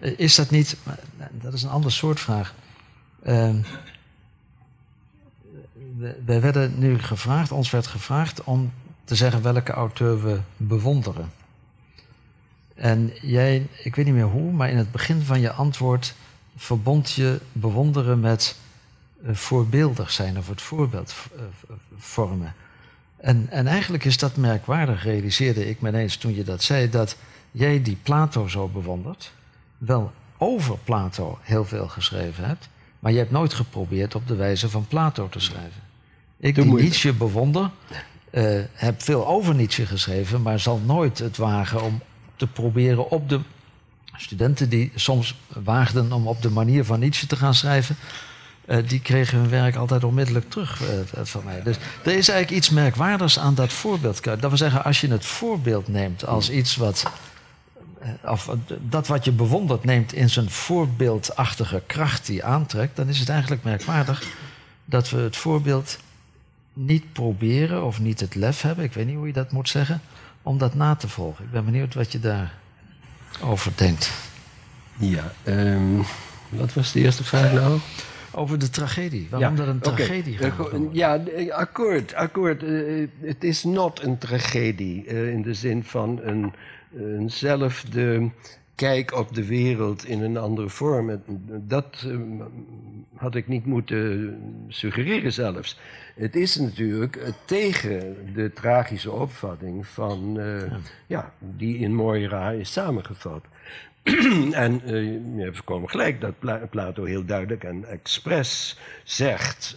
is dat niet, nou, dat is een ander soort vraag. Ehm, we- wij werden nu gevraagd, ons werd gevraagd om te zeggen welke auteur we bewonderen. En jij, ik weet niet meer hoe, maar in het begin van je antwoord verbond je bewonderen met eh, voorbeeldig zijn of het voorbeeld eh, vormen. En, en eigenlijk is dat merkwaardig, realiseerde ik me ineens toen je dat zei, dat jij die Plato zo bewondert, wel over Plato heel veel geschreven hebt, maar je hebt nooit geprobeerd op de wijze van Plato te schrijven. Ik die. Nietzsche bewonder, eh, heb veel over Nietzsche geschreven, maar zal nooit het wagen om te proberen op de studenten die soms waagden om op de manier van Nietzsche te gaan schrijven, eh, die kregen hun werk altijd onmiddellijk terug eh, van mij. Dus er is eigenlijk iets merkwaardigs aan dat voorbeeld. Dat wil zeggen, als je het voorbeeld neemt als iets wat. Eh, Of eh, dat wat je bewondert neemt in zijn voorbeeldachtige kracht die aantrekt, dan is het eigenlijk merkwaardig dat we het voorbeeld niet proberen of niet het lef hebben, ik weet niet hoe je dat moet zeggen, om dat na te volgen. Ik ben benieuwd wat je daarover denkt. Ja, ehm, wat was de eerste vraag nou? Over de tragedie. Waarom dat een tragedie gaat. Ja, akkoord. akkoord. Eh, Het is not een tragedie in de zin van een, eenzelfde kijk op de wereld in een andere vorm. Dat eh, had ik niet moeten suggereren zelfs. Het is natuurlijk eh, tegen de tragische opvatting van, eh, ja, die in Moira is samengevat. en eh, je hebt voorkomen gelijk dat Pla- Plato heel duidelijk en expres zegt: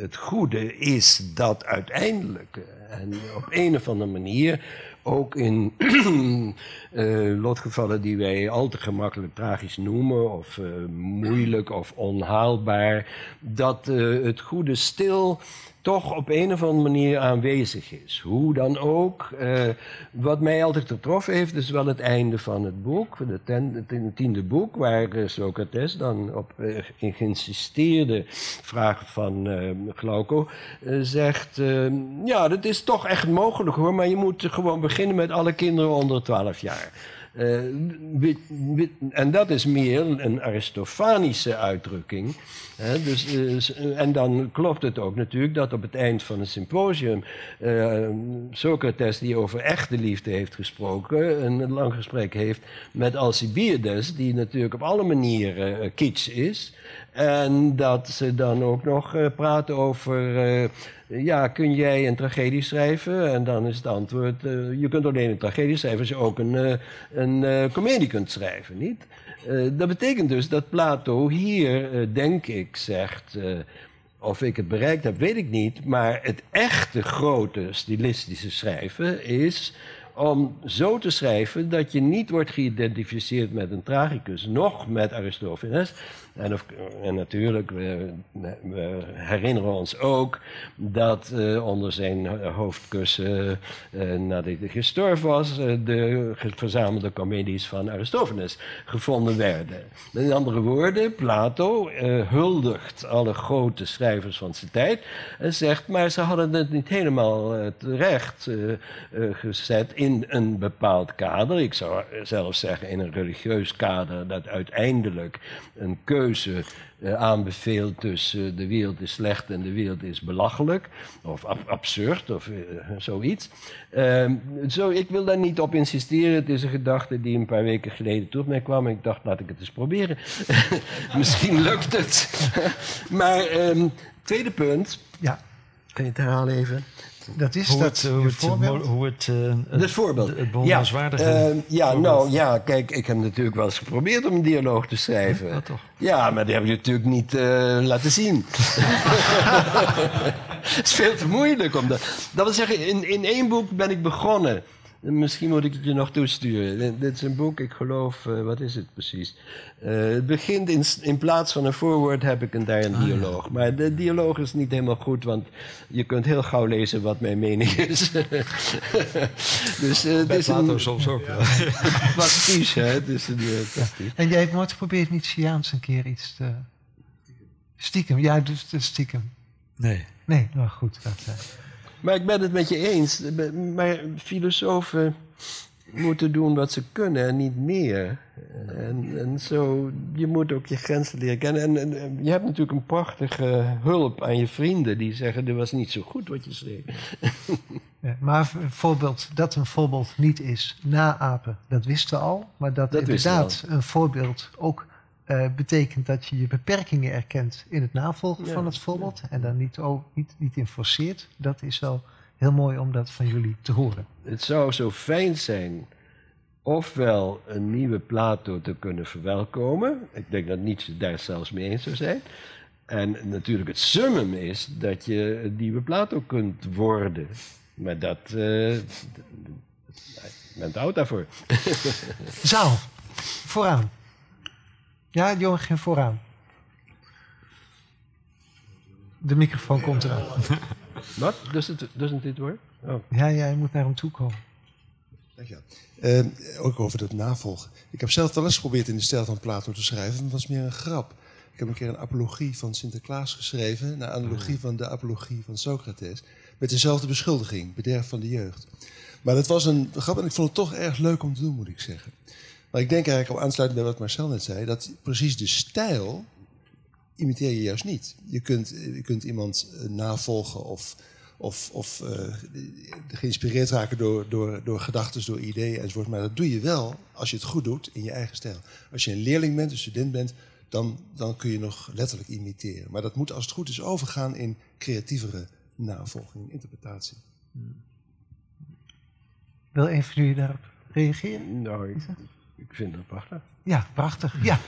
het goede is dat uiteindelijk. En op een of andere manier ook in eh, lotgevallen die wij al te gemakkelijk tragisch noemen, of eh, moeilijk of onhaalbaar, dat eh, het goede stil toch op een of andere manier aanwezig is. Hoe dan ook. Eh, wat mij altijd getroffen heeft, is wel het einde van het boek, ten, het tiende boek, waar eh, Socrates dan op in geïnsisteerde vraag van uh, Glauco zegt: Ja, dat is toch echt mogelijk hoor, maar je moet gewoon beginnen met alle kinderen onder 12 jaar. Uh, en dat is meer een Aristofanische uitdrukking. Hè? Dus, uh, en dan klopt het ook natuurlijk dat op het eind van het symposium uh, Socrates, die over echte liefde heeft gesproken, een lang gesprek heeft met Alcibiades, die natuurlijk op alle manieren kitsch is. En dat ze dan ook nog praten over ja, kun jij een tragedie schrijven? En dan is het antwoord, uh, je kunt alleen een tragedie schrijven als je ook een, uh, een uh, komedie kunt schrijven, niet? dat betekent dus dat Plato hier, denk ik, zegt, of ik het bereikt heb, weet ik niet, maar het echte grote stilistische schrijven is om zo te schrijven dat je niet wordt geïdentificeerd met een tragicus, nog met Aristophanes, en, of, en natuurlijk, we, we, herinneren ons ook dat uh, onder zijn hoofdkussen, uh, nadat hij gestorven was, uh, de verzamelde comedies van Aristophanes gevonden werden. Met andere woorden, Plato huldigt alle grote schrijvers van zijn tijd en zegt, maar ze hadden het niet helemaal terecht gezet in een bepaald kader. Ik zou zelfs zeggen in een religieus kader dat uiteindelijk een keuze keuze uh, aanbeveelt tussen de wereld is slecht en de wereld is belachelijk, of ab absurd, of uh, zoiets. Uh, zo, ik wil daar niet op insisteren. Het is een gedachte die een paar weken geleden tot mij kwam en ik dacht, laat ik het eens proberen. Misschien lukt het. maar, um, tweede punt. Ja. Kan je het herhalen even? Dat is hoe dat het, hoe het, voorbeeld? Hoe het, uh, het voorbeeld. Het, bewonderenswaardige ja, uh, ja nou ja, kijk, ik heb natuurlijk wel eens geprobeerd om een dialoog te schrijven. Ja, toch? ja maar die heb je natuurlijk niet uh, laten zien. Het is veel te moeilijk om dat. Dat wil zeggen, in, in één boek ben ik begonnen. Misschien moet ik het je nog toesturen. Dit is een boek, ik geloof, uh, wat is het precies? Uh, het begint in, in plaats van een voorwoord heb ik een, daar een dialoog. Maar de dialoog is niet helemaal goed, want je kunt heel gauw lezen wat mijn mening is. dus uh, het is Plato een soms ook. Ja. pastiche, hè? Het is een. En jij hebt nooit geprobeerd Nietzscheaans een keer iets te... Stiekem, ja, dus stiekem. Nee. Nee, nou goed. Dat, uh... Maar ik ben het met je eens. Maar filosofen moeten doen wat ze kunnen en niet meer. En, en zo, je moet ook je grenzen leren kennen. En, en, je hebt natuurlijk een prachtige hulp aan je vrienden die zeggen: dit was niet zo goed wat je schreef. Ja, maar een voorbeeld, dat een voorbeeld niet is naapen, dat wisten we al. Maar dat, Dat inderdaad een voorbeeld ook uh, betekent dat je je beperkingen erkent in het navolgen Ja, van het voorbeeld. En dan niet, ook, niet, niet in forceert. Dat is wel heel mooi om dat van jullie te horen. Het zou zo fijn zijn ofwel een nieuwe Plato te kunnen verwelkomen. Ik denk dat Nietzsche daar zelfs mee eens zou zijn. En natuurlijk het summum is dat je een nieuwe Plato kunt worden. Maar dat... eh men houdt daarvoor. Zaal, vooraan. Ja, jongen, geen vooraan. De microfoon komt eraan. Wat? Doesn't, doesn't it work? Oh. Ja, ja, je moet naar hem toe komen. Dankjewel. Uh, ook over dat navolgen. Ik heb zelf wel eens geprobeerd in de stijl van Plato te schrijven, maar het was meer een grap. Ik heb een keer een apologie van Sinterklaas geschreven, naar analogie van de apologie van Socrates, met dezelfde beschuldiging, bederf van de jeugd. Maar dat was een grap en ik vond het toch erg leuk om te doen, moet ik zeggen. Maar ik denk eigenlijk, op aansluiting bij wat Marcel net zei, dat precies de stijl imiteer je juist niet. Je kunt, je kunt iemand uh, navolgen of, of, of uh, geïnspireerd raken door, door, door gedachten, door ideeën enzovoort. Maar dat doe je wel als je het goed doet in je eigen stijl. Als je een leerling bent, een student bent, dan, dan kun je nog letterlijk imiteren. Maar dat moet als het goed is overgaan in creatievere navolging, interpretatie. Wil een van jullie daarop reageren? Nou, ik, ik vind het prachtig. Ja, prachtig. Ja.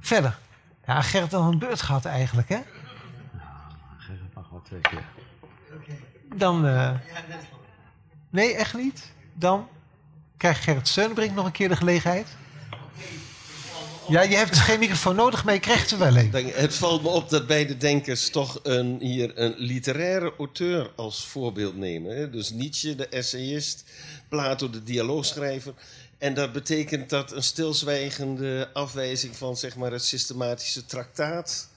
Verder. Ja, Gerrit had een beurt gehad eigenlijk, hè? Gerrit mag wel twee keer. Dan, uh, Nee, echt niet? Dan krijgt Gerrit Steunbrink nog een keer de gelegenheid. Ja, je hebt geen microfoon nodig, maar je krijgt er wel een. Denk- Het valt me op dat beide denkers toch een, hier een literaire auteur als voorbeeld nemen. Hè? Dus Nietzsche, de essayist, Plato, de dialoogschrijver. En dat betekent dat een stilzwijgende afwijzing van zeg maar, het systematische traktaat,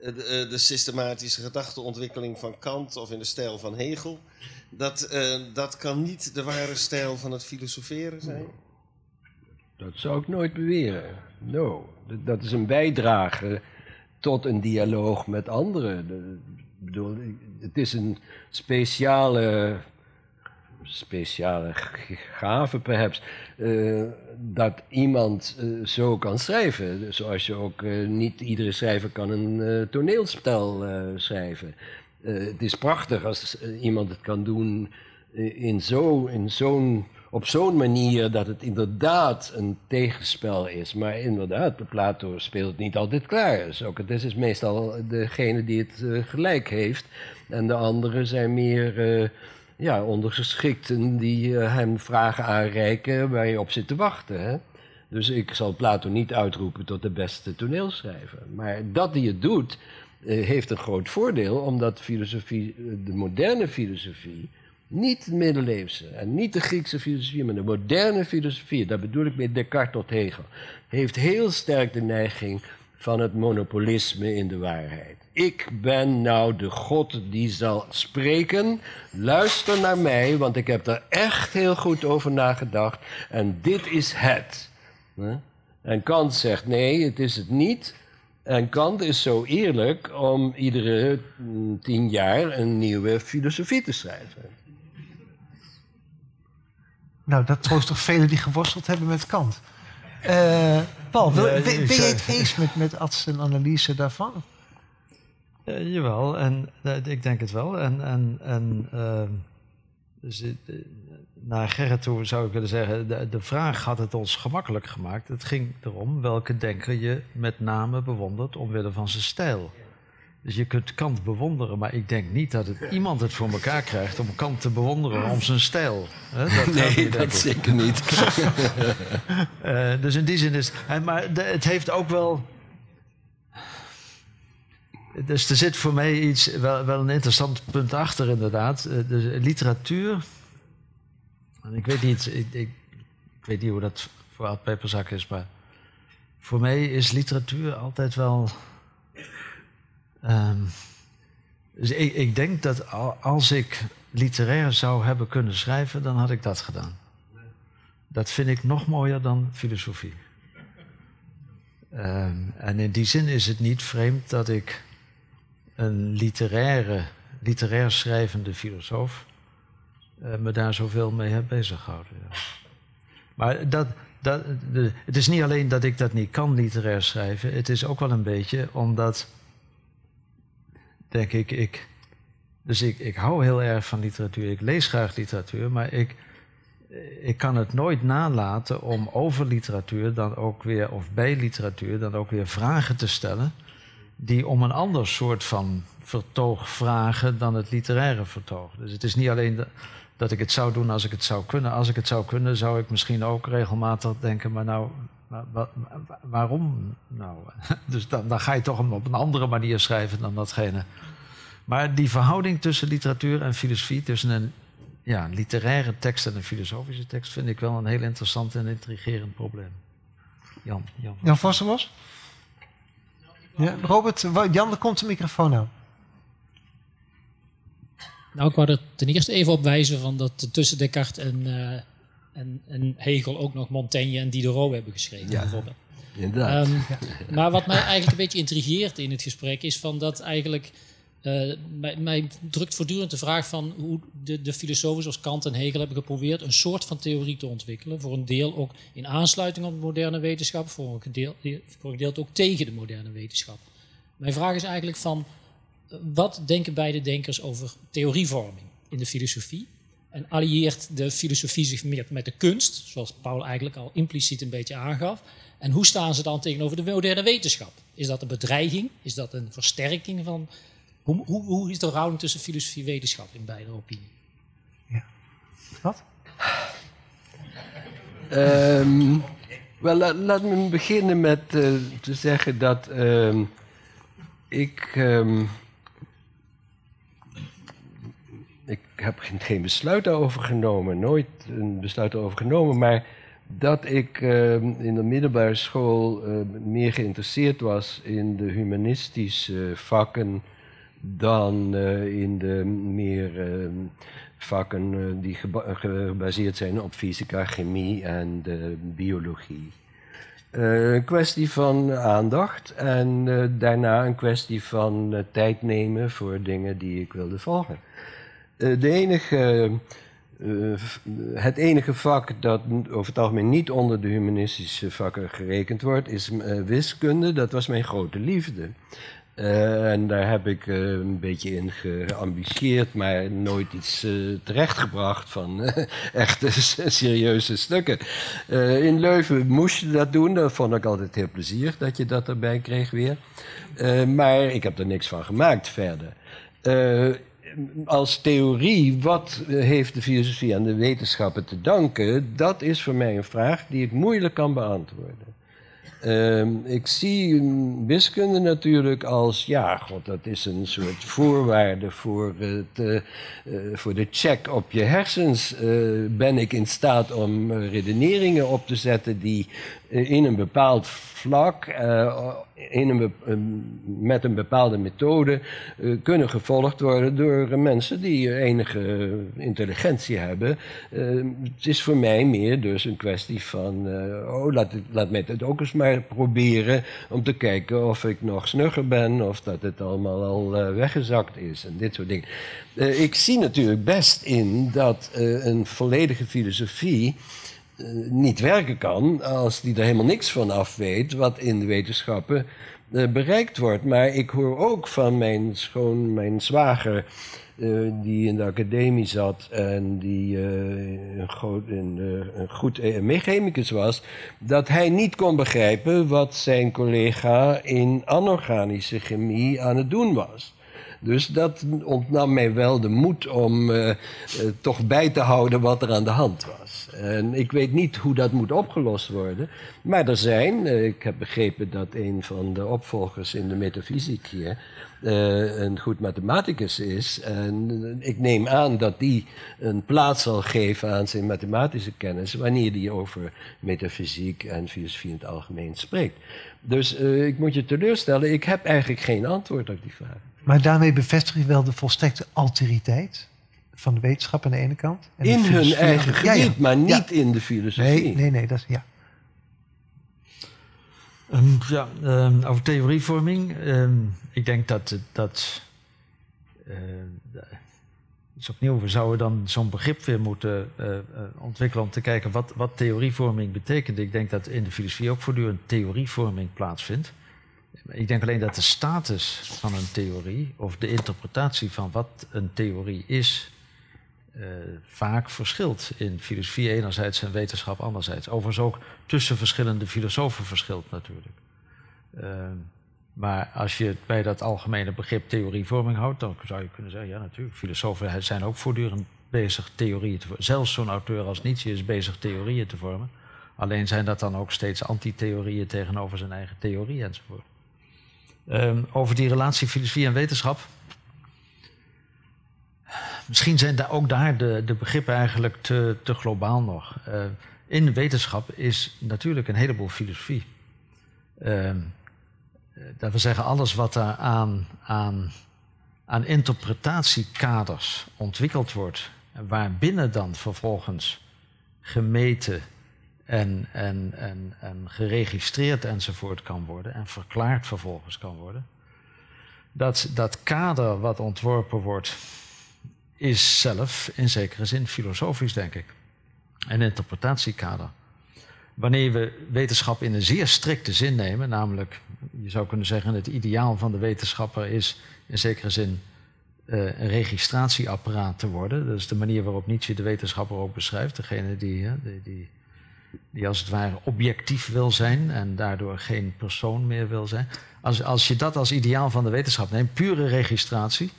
eh, de, eh, de systematische gedachteontwikkeling van Kant of in de stijl van Hegel, dat, eh, dat kan niet de ware stijl van het filosoferen zijn. Dat zou ik nooit beweren. No. Dat- is een bijdrage tot een dialoog met anderen. De- Ik bedoel, het is een speciale, speciale gave, perhaps, eh, dat iemand eh, zo kan schrijven. Zoals je ook eh, niet iedere schrijver kan een toneelspel schrijven. Het is prachtig als iemand het kan doen in zo, in zo'n, op zo'n manier dat het inderdaad een tegenspel is. Maar inderdaad, Plato speelt het niet altijd klaar. Socrates is meestal degene die het gelijk heeft. En de anderen zijn meer ja, ondergeschikten die eh, hem vragen aanreiken waar je op zit te wachten. Hè? Dus ik zal Plato niet uitroepen tot de beste toneelschrijver. Maar dat hij het doet, eh, heeft een groot voordeel, omdat filosofie, eh, de moderne filosofie, niet de middeleeuwse en niet de Griekse filosofie, maar de moderne filosofie, daar bedoel ik met Descartes tot Hegel, heeft heel sterk de neiging van het monopolisme in de waarheid. Ik ben nou de God die zal spreken. Luister naar mij, want ik heb er echt heel goed over nagedacht. En dit is het. Hè? En Kant zegt nee, het is het niet. En Kant is zo eerlijk om iedere mm, tien jaar een nieuwe filosofie te schrijven. Nou, dat troost toch velen die geworsteld hebben met Kant. Eh, Paul, wil- ben, je het eens met, met Ads en analyse daarvan? Eh, jawel, en eh, ik denk het wel. En, en, en dus, naar Gerrit toe zou ik willen zeggen, de, de vraag had het ons gemakkelijk gemaakt. Het ging erom welke denker je met name bewondert omwille van zijn stijl. Dus je kunt Kant bewonderen, maar ik denk niet dat het iemand het voor elkaar krijgt om Kant te bewonderen om zijn stijl. Dat niet, Nee, dat zeker niet. Dus in die zin is. maar de- het heeft ook wel. Dus er zit voor mij iets, wel, wel een interessant punt achter, inderdaad. Eh, De literatuur. En ik weet niet, ik, ik, weet niet hoe dat voor Ad Peperzak is, maar. Voor mij is literatuur altijd wel. ehm, dus ik, ik denk dat al- als ik literair zou hebben kunnen schrijven, dan had ik dat gedaan. Dat vind ik nog mooier dan filosofie. Ehm, en in die zin is het niet vreemd dat ik een literaire, literair schrijvende filosoof eh, me daar zoveel mee heb beziggehouden. Ja. Maar dat, dat, het is niet alleen dat ik dat niet kan, literair schrijven. Het is ook wel een beetje omdat, denk ik, ik. Dus ik, ik hou heel erg van literatuur. Ik lees graag literatuur, maar ik ik kan het nooit nalaten om over literatuur dan ook weer, of bij literatuur, dan ook weer vragen te stellen. Die om een ander soort van vertoog vragen dan het literaire vertoog. Dus het is niet alleen dat ik het zou doen als ik het zou kunnen. Als ik het zou kunnen, zou ik misschien ook regelmatig denken: maar nou, wa- wa- wa- waarom nou? Dus dan, dan ga je toch op een andere manier schrijven dan datgene. Maar die verhouding tussen literatuur en filosofie, tussen een ja, literaire tekst en een filosofische tekst vind ik wel een heel interessant en intrigerend probleem. Jan, Jan. Jan? Ja, Robert, Jan, er komt de microfoon aan. Nou, ik wou er ten eerste even op wijzen van dat tussen Descartes en, eh, en, en Hegel ook nog Montaigne en Diderot hebben geschreven. Ja. bijvoorbeeld. Inderdaad. Ehm, Maar wat mij eigenlijk een beetje intrigeert in het gesprek is van dat eigenlijk. Eh, mij, mij drukt voortdurend de vraag van hoe de, de filosofen zoals Kant en Hegel hebben geprobeerd een soort van theorie te ontwikkelen. Voor een deel ook in aansluiting op de moderne wetenschap, voor een, gedeel, voor een deel ook tegen de moderne wetenschap. Mijn vraag is eigenlijk van eh, wat denken beide denkers over theorievorming in de filosofie? En allieert de filosofie zich meer met de kunst, zoals Paul eigenlijk al impliciet een beetje aangaf? En hoe staan ze dan tegenover de moderne wetenschap? Is dat een bedreiging? Is dat een versterking van. Hoe, hoe, hoe is de verhouding tussen filosofie en wetenschap in beide opinie? Wat? Ehm, wel, la- laat me beginnen met eh, te zeggen dat ehm, ik. ehm, ik heb geen, geen besluit daarover genomen, nooit een besluit erover genomen, maar dat ik ehm, in de middelbare school eh, meer geïnteresseerd was in de humanistische vakken dan eh, in de meer ehm, vakken eh, die geba- gebaseerd zijn op fysica, chemie en biologie. Eh, een kwestie van aandacht en eh, daarna een kwestie van eh, tijd nemen voor dingen die ik wilde volgen. Eh, de enige, eh, het enige vak dat over het algemeen niet onder de humanistische vakken gerekend wordt, is eh, wiskunde. Dat was mijn grote liefde. Eh, en daar heb ik eh, een beetje in geambitieerd, maar nooit iets eh, terechtgebracht van echte serieuze stukken. In Leuven moest je dat doen, dat vond ik altijd heel plezierig dat je dat erbij kreeg weer. Maar ik heb er niks van gemaakt verder. Als theorie, wat heeft de filosofie aan de wetenschappen te danken? Dat is voor mij een vraag die ik moeilijk kan beantwoorden. Ehm, ik zie wiskunde natuurlijk als, ja, god, dat is een soort voorwaarde voor, het, eh, eh, voor de check op je hersens. Eh, ben ik in staat om redeneringen op te zetten die in een bepaald vlak, met een bepaalde methode, eh, kunnen gevolgd worden door eh, mensen die enige intelligentie hebben. Eh, het is voor mij meer dus een kwestie van, eh, oh, laat, laat mij het ook eens maar proberen om te kijken of ik nog snugger ben of dat het allemaal al eh, weggezakt is en dit soort dingen. Eh, ik zie natuurlijk best in dat eh, een volledige filosofie eh, niet werken kan als die er helemaal niks van af weet wat in de wetenschappen eh, bereikt wordt. Maar ik hoor ook van mijn schoon, mijn zwager, eh, die in de academie zat en die een, groot, een, een goed was, dat hij niet kon begrijpen wat zijn collega in anorganische chemie aan het doen was. Dus dat ontnam mij wel de moed om eh, toch bij te houden wat er aan de hand was. En ik weet niet hoe dat moet opgelost worden. Maar er zijn, eh, ik heb begrepen dat een van de opvolgers in de metafysiek hier een goed mathematicus is. En ik neem aan dat die een plaats zal geven aan zijn mathematische kennis wanneer die over metafysiek en filosofie in het algemeen spreekt. Dus ik moet je teleurstellen, ik heb eigenlijk geen antwoord op die vraag. Maar daarmee bevestig je wel de volstrekte alteriteit van de wetenschap aan de ene kant. En In hun eigen Ja, ja. gebied, maar niet Ja. in de filosofie. Nee, nee, nee, dat is, ja. Ehm, ja, ehm, over theorievorming. ehm, ik denk dat. dat eh, dus opnieuw, we zouden dan zo'n begrip weer moeten eh, eh, ontwikkelen om te kijken wat, wat theorievorming betekent. Ik denk dat in de filosofie ook voortdurend theorievorming plaatsvindt. Ik denk alleen dat de status van een theorie of de interpretatie van wat een theorie is, eh, vaak verschilt in filosofie enerzijds en wetenschap anderzijds. Overigens ook tussen verschillende filosofen verschilt natuurlijk. Ehm, maar als je het bij dat algemene begrip theorievorming houdt, dan zou je kunnen zeggen, ja natuurlijk, filosofen zijn ook voortdurend bezig theorieën te vormen. Zelfs zo'n auteur als Nietzsche is bezig theorieën te vormen. Alleen zijn dat dan ook steeds antitheorieën tegenover zijn eigen theorie enzovoort. Ehm, over die relatie filosofie en wetenschap. Misschien zijn daar ook daar de, de begrippen eigenlijk te, te globaal nog. Eh, in wetenschap is natuurlijk een heleboel filosofie. Ehm, eh, dat wil zeggen, alles wat er aan, aan, aan interpretatiekaders ontwikkeld wordt, en waarbinnen dan vervolgens gemeten en, en, en, en geregistreerd enzovoort kan worden en verklaard vervolgens kan worden. Dat, dat kader wat ontworpen wordt, is zelf in zekere zin filosofisch, denk ik. Een interpretatiekader. Wanneer we wetenschap in een zeer strikte zin nemen, namelijk, je zou kunnen zeggen, het ideaal van de wetenschapper is in zekere zin eh, een registratieapparaat te worden. Dat is de manier waarop Nietzsche de wetenschapper ook beschrijft. Degene die, die, die, die als het ware objectief wil zijn en daardoor geen persoon meer wil zijn. Als, als je dat als ideaal van de wetenschap neemt, pure registratie,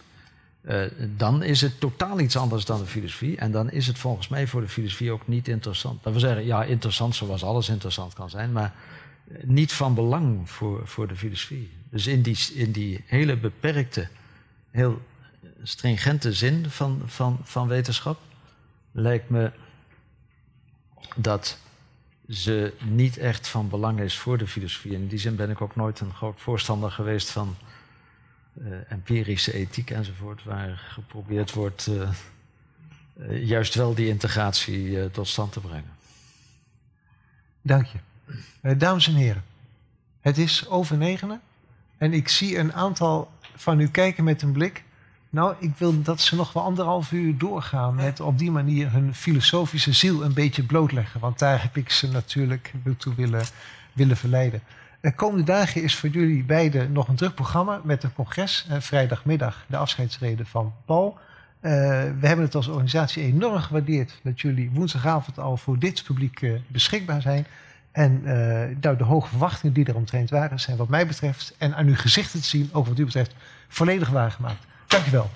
eh, dan is het totaal iets anders dan de filosofie. En dan is het volgens mij voor de filosofie ook niet interessant. Dat wil zeggen, ja, interessant zoals alles interessant kan zijn, maar niet van belang voor, voor de filosofie. Dus in die, in die hele beperkte, heel stringente zin van, van, van wetenschap lijkt me dat ze niet echt van belang is voor de filosofie. In die zin ben ik ook nooit een groot voorstander geweest van uh, empirische ethiek enzovoort, waar geprobeerd wordt uh, uh, juist wel die integratie tot stand te brengen. Dank je. dames en heren, het is over negenen en ik zie een aantal van u kijken met een blik. Nou, ik wil dat ze nog wel anderhalf uur doorgaan met op die manier hun filosofische ziel een beetje blootleggen. Want daar heb ik ze natuurlijk toe willen, willen verleiden. De komende dagen is voor jullie beiden nog een druk programma met een congres. Uh, vrijdagmiddag de afscheidsreden van Paul. Uh, we hebben het als organisatie enorm gewaardeerd dat jullie woensdagavond al voor dit publiek uh, beschikbaar zijn. En nou, de hoge verwachtingen die er omtrent waren, zijn wat mij betreft en aan uw gezichten te zien, ook wat u betreft, volledig waargemaakt. Dankjewel.